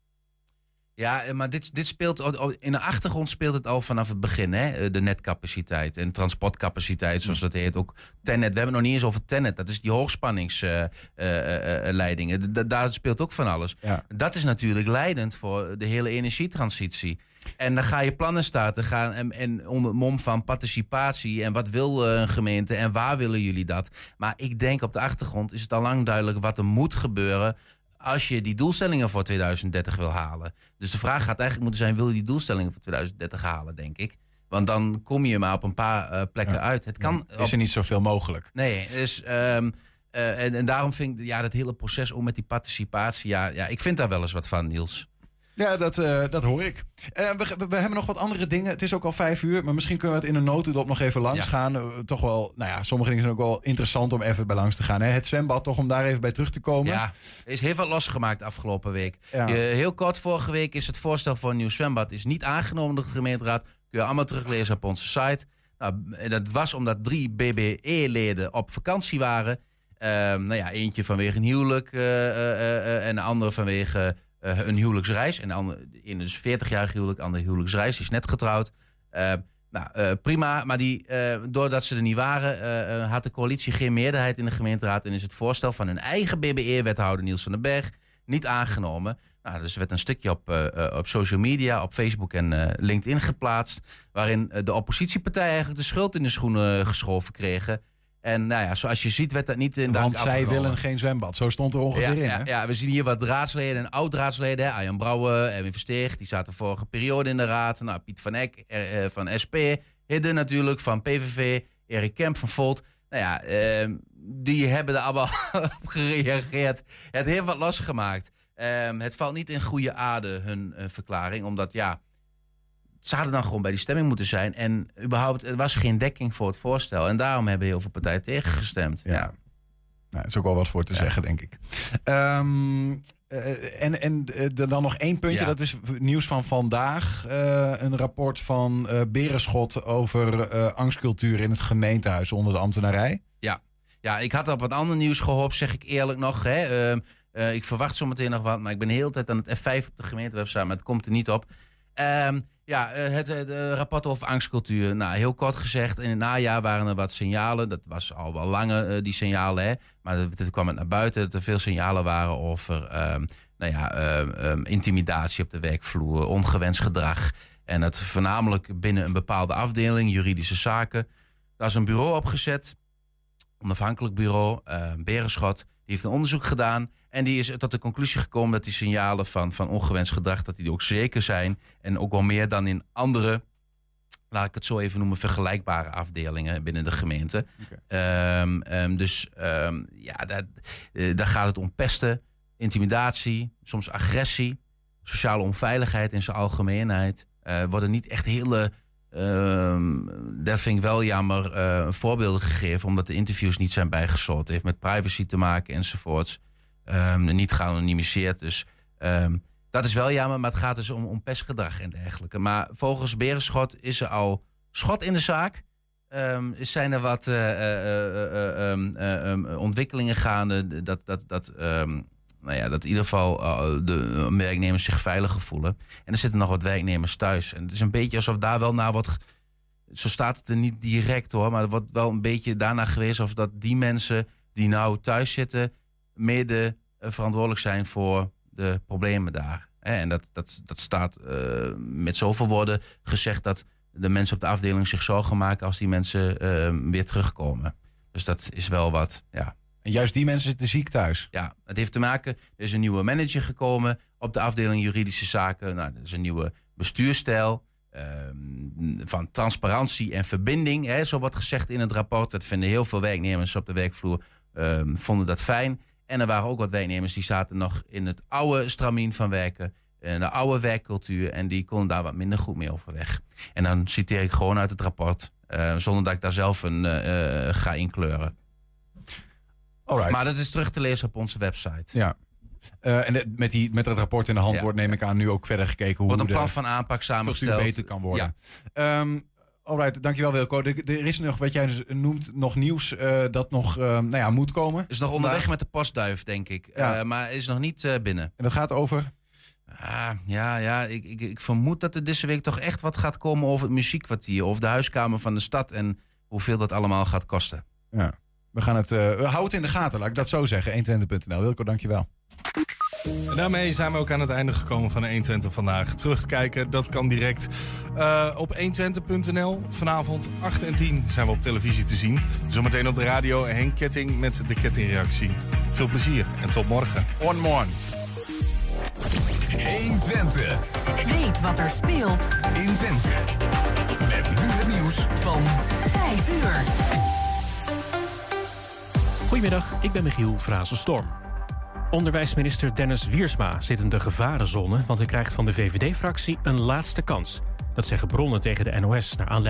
Ja, eh, maar dit, dit speelt in de achtergrond speelt het al vanaf het begin, hè? Eh, De netcapaciteit en transportcapaciteit, zoals dat heet. Ook Tenet. We hebben het nog niet eens over Tenet. Dat is die hoogspanningsleidingen. daar speelt ook van alles. Ja. Dat is natuurlijk leidend voor de hele energietransitie. En dan ga je plannen starten gaan en, en onder het mom van participatie en wat wil eh, een gemeente en waar willen jullie dat. Maar ik denk op de achtergrond is het al lang duidelijk wat er moet gebeuren als je die doelstellingen voor 2030 wil halen. Dus de vraag gaat eigenlijk moeten zijn, wil je die doelstellingen voor 2030 halen, denk ik. Want dan kom je maar op een paar eh, plekken Ja. uit. Het kan Is er niet zoveel mogelijk? Nee, dus, ehm, eh, en, en daarom vind ik ja, dat hele proces om met die participatie... Ja, ja, ik vind daar wel eens wat van, Niels. Ja, dat, eh, dat hoor ik. Eh, we, we, hebben nog wat andere dingen. Het is ook al vijf uur, maar misschien kunnen we het in een notendop nog even langs Ja. gaan. Eh, toch wel, nou ja, sommige dingen zijn ook wel interessant om even bij langs te gaan. Hè? Het zwembad, toch om daar even bij terug te komen. Ja, er is heel veel losgemaakt afgelopen week. Ja. Heel kort, vorige week is het voorstel voor een nieuw zwembad is niet aangenomen door de gemeenteraad. Kun je allemaal teruglezen op onze site. Nou, dat was omdat drie BBE-leden op vakantie waren. Ehm, nou ja, eentje vanwege een huwelijk en de andere vanwege eh, een huwelijksreis. En ene is 40-jarig huwelijk, de andere huwelijksreis. Die is net getrouwd. Ehm, nou, eh, prima. Maar die, eh, doordat ze er niet waren, eh, eh, had de coalitie geen meerderheid in de gemeenteraad. En is het voorstel van hun eigen BBE-wethouder Niels van den Berg niet aangenomen. Nou, dus er werd een stukje op, eh, eh, op social media, op Facebook en eh, LinkedIn geplaatst. Waarin eh, de oppositiepartijen eigenlijk de schuld in de schoenen eh, geschoven kregen. En nou ja, zoals je ziet werd dat niet in dank Want zij afgenomen. willen geen zwembad. Zo stond er ongeveer Ja, in. ja, hè? ja, we zien hier wat raadsleden en oud-raadsleden. Arjan Brouwer, Erwin Versteeg, die zaten vorige periode in de raad. Nou, Piet van Eck eh, eh, van SP, Hidden natuurlijk van PVV, Erik Kemp van Volt. Nou ja, ehm, die hebben er allemaal op gereageerd. Het heeft wat losgemaakt. Ehm, het valt niet in goede aarde, hun eh, verklaring. Omdat ja, ze hadden dan gewoon bij die stemming moeten zijn. En überhaupt, er was geen dekking voor het voorstel. En daarom hebben heel veel partijen tegengestemd. Ja. Nou, daar is ook wel wat voor te zeggen, denk ik. Ehm, eh, en en eh, dan nog één puntje, Ja. dat is nieuws van vandaag. Eh, een rapport van Berenschot over angstcultuur in het gemeentehuis onder de ambtenarij. Ja. ja, ik had op wat ander nieuws gehoopt, zeg ik eerlijk nog. Hè. Ehm, eh, ik verwacht zometeen nog wat, maar ik ben de hele tijd aan het F5 op de gemeentewebsite, maar het komt er niet op. Ehm, ja, eh, het, het eh, rapport over angstcultuur. Nou, heel kort gezegd, in het najaar waren er wat signalen. Dat was al wel langer, eh, die signalen. Hè. Maar toen kwam het naar buiten dat er veel signalen waren over ehm, nou ja, ehm, ehm, intimidatie op de werkvloer, ongewenst gedrag. En dat voornamelijk binnen een bepaalde afdeling, juridische zaken. Daar is een bureau opgezet, onafhankelijk bureau, eh Berenschot. Die heeft een onderzoek gedaan en die is tot de conclusie gekomen dat die signalen van, van ongewenst gedrag, dat die ook zeker zijn. En ook wel meer dan in andere, laat ik het zo even noemen, vergelijkbare afdelingen binnen de gemeente. Ehm, ehm, dus ehm, ja, dat, eh, daar gaat het om pesten, intimidatie, soms agressie, sociale onveiligheid in zijn algemeenheid. Eh worden niet echt hele Ehm, dat vind ik wel jammer. eh, voorbeelden gegeven, omdat de interviews niet zijn bijgesloten. Het heeft met privacy te maken enzovoorts. Ehm, niet geanonimiseerd. Dus ehm, dat is wel jammer, maar het gaat dus om, om pestgedrag en dergelijke. Maar volgens Berenschot is er al schot in de zaak. Ehm, zijn er wat eh, eh, ontwikkelingen gaande dat, dat, dat, nou ja, dat in ieder geval eh, de werknemers zich veiliger voelen. En er zitten nog wat werknemers thuis. En het is een beetje alsof daar wel naar wat. Zo staat het er niet direct hoor, maar er wordt wel een beetje daarna geweest of dat die mensen die nou thuis zitten, mede eh, verantwoordelijk zijn voor de problemen daar. En dat, dat, dat staat eh, met zoveel woorden gezegd dat de mensen op de afdeling zich zorgen maken als die mensen eh, weer terugkomen. Dus dat is wel wat, ja. En juist die mensen zitten ziek thuis. Ja, het heeft te maken. Er is een nieuwe manager gekomen op de afdeling juridische zaken. Nou, er is een nieuwe bestuurstijl. ehm, van transparantie en verbinding. Hè, zo wordt gezegd in het rapport. Dat vinden heel veel werknemers op de werkvloer. ehm, vonden dat fijn. En er waren ook wat werknemers die zaten nog in het oude stramien van werken. In de oude werkcultuur. En die konden daar wat minder goed mee overweg. En dan citeer ik gewoon uit het rapport. eh, zonder dat ik daar zelf een eh, ga inkleuren. Alright. Maar dat is terug te lezen op onze website. Ja. Eh, en de- met, die, met het rapport in de hand Ja. wordt, neem ik aan, nu ook verder gekeken hoe Wordt een plan van aanpak samengesteld. beter kan worden. Ehm alright, dankjewel Wilco. Er, er is nog, wat jij dus noemt, nog nieuws eh, dat nog eh, nou ja, moet komen. Is nog onderweg met de postduif, denk ik. Ja. Maar is nog niet binnen. En dat gaat over? Ah, ja, ja ik, ik, ik vermoed dat er deze week toch echt wat gaat komen over het muziekkwartier. Of de huiskamer van de stad en hoeveel dat allemaal gaat kosten. Ja, we gaan het, uh, we houden het in de gaten, laat ik dat zo zeggen. 120.nl. Wilco, dankjewel. En daarmee zijn we ook aan het einde gekomen van 120 vandaag. Terugkijken, dat kan direct uh, op 120.nl. Vanavond 8 en 10 zijn we op televisie te zien. Zometeen op de radio Henk Ketting met de kettingreactie. Veel plezier en tot morgen. On morgen. 120. Weet wat er speelt in Twente. Met nu het nieuws van 5 uur. Goedemiddag, ik ben Michiel Frazenstorm. Onderwijsminister Dennis Wiersma zit in de gevarenzone... want hij krijgt van de VVD-fractie een laatste kans. Dat zeggen bronnen tegen de NOS naar aanleiding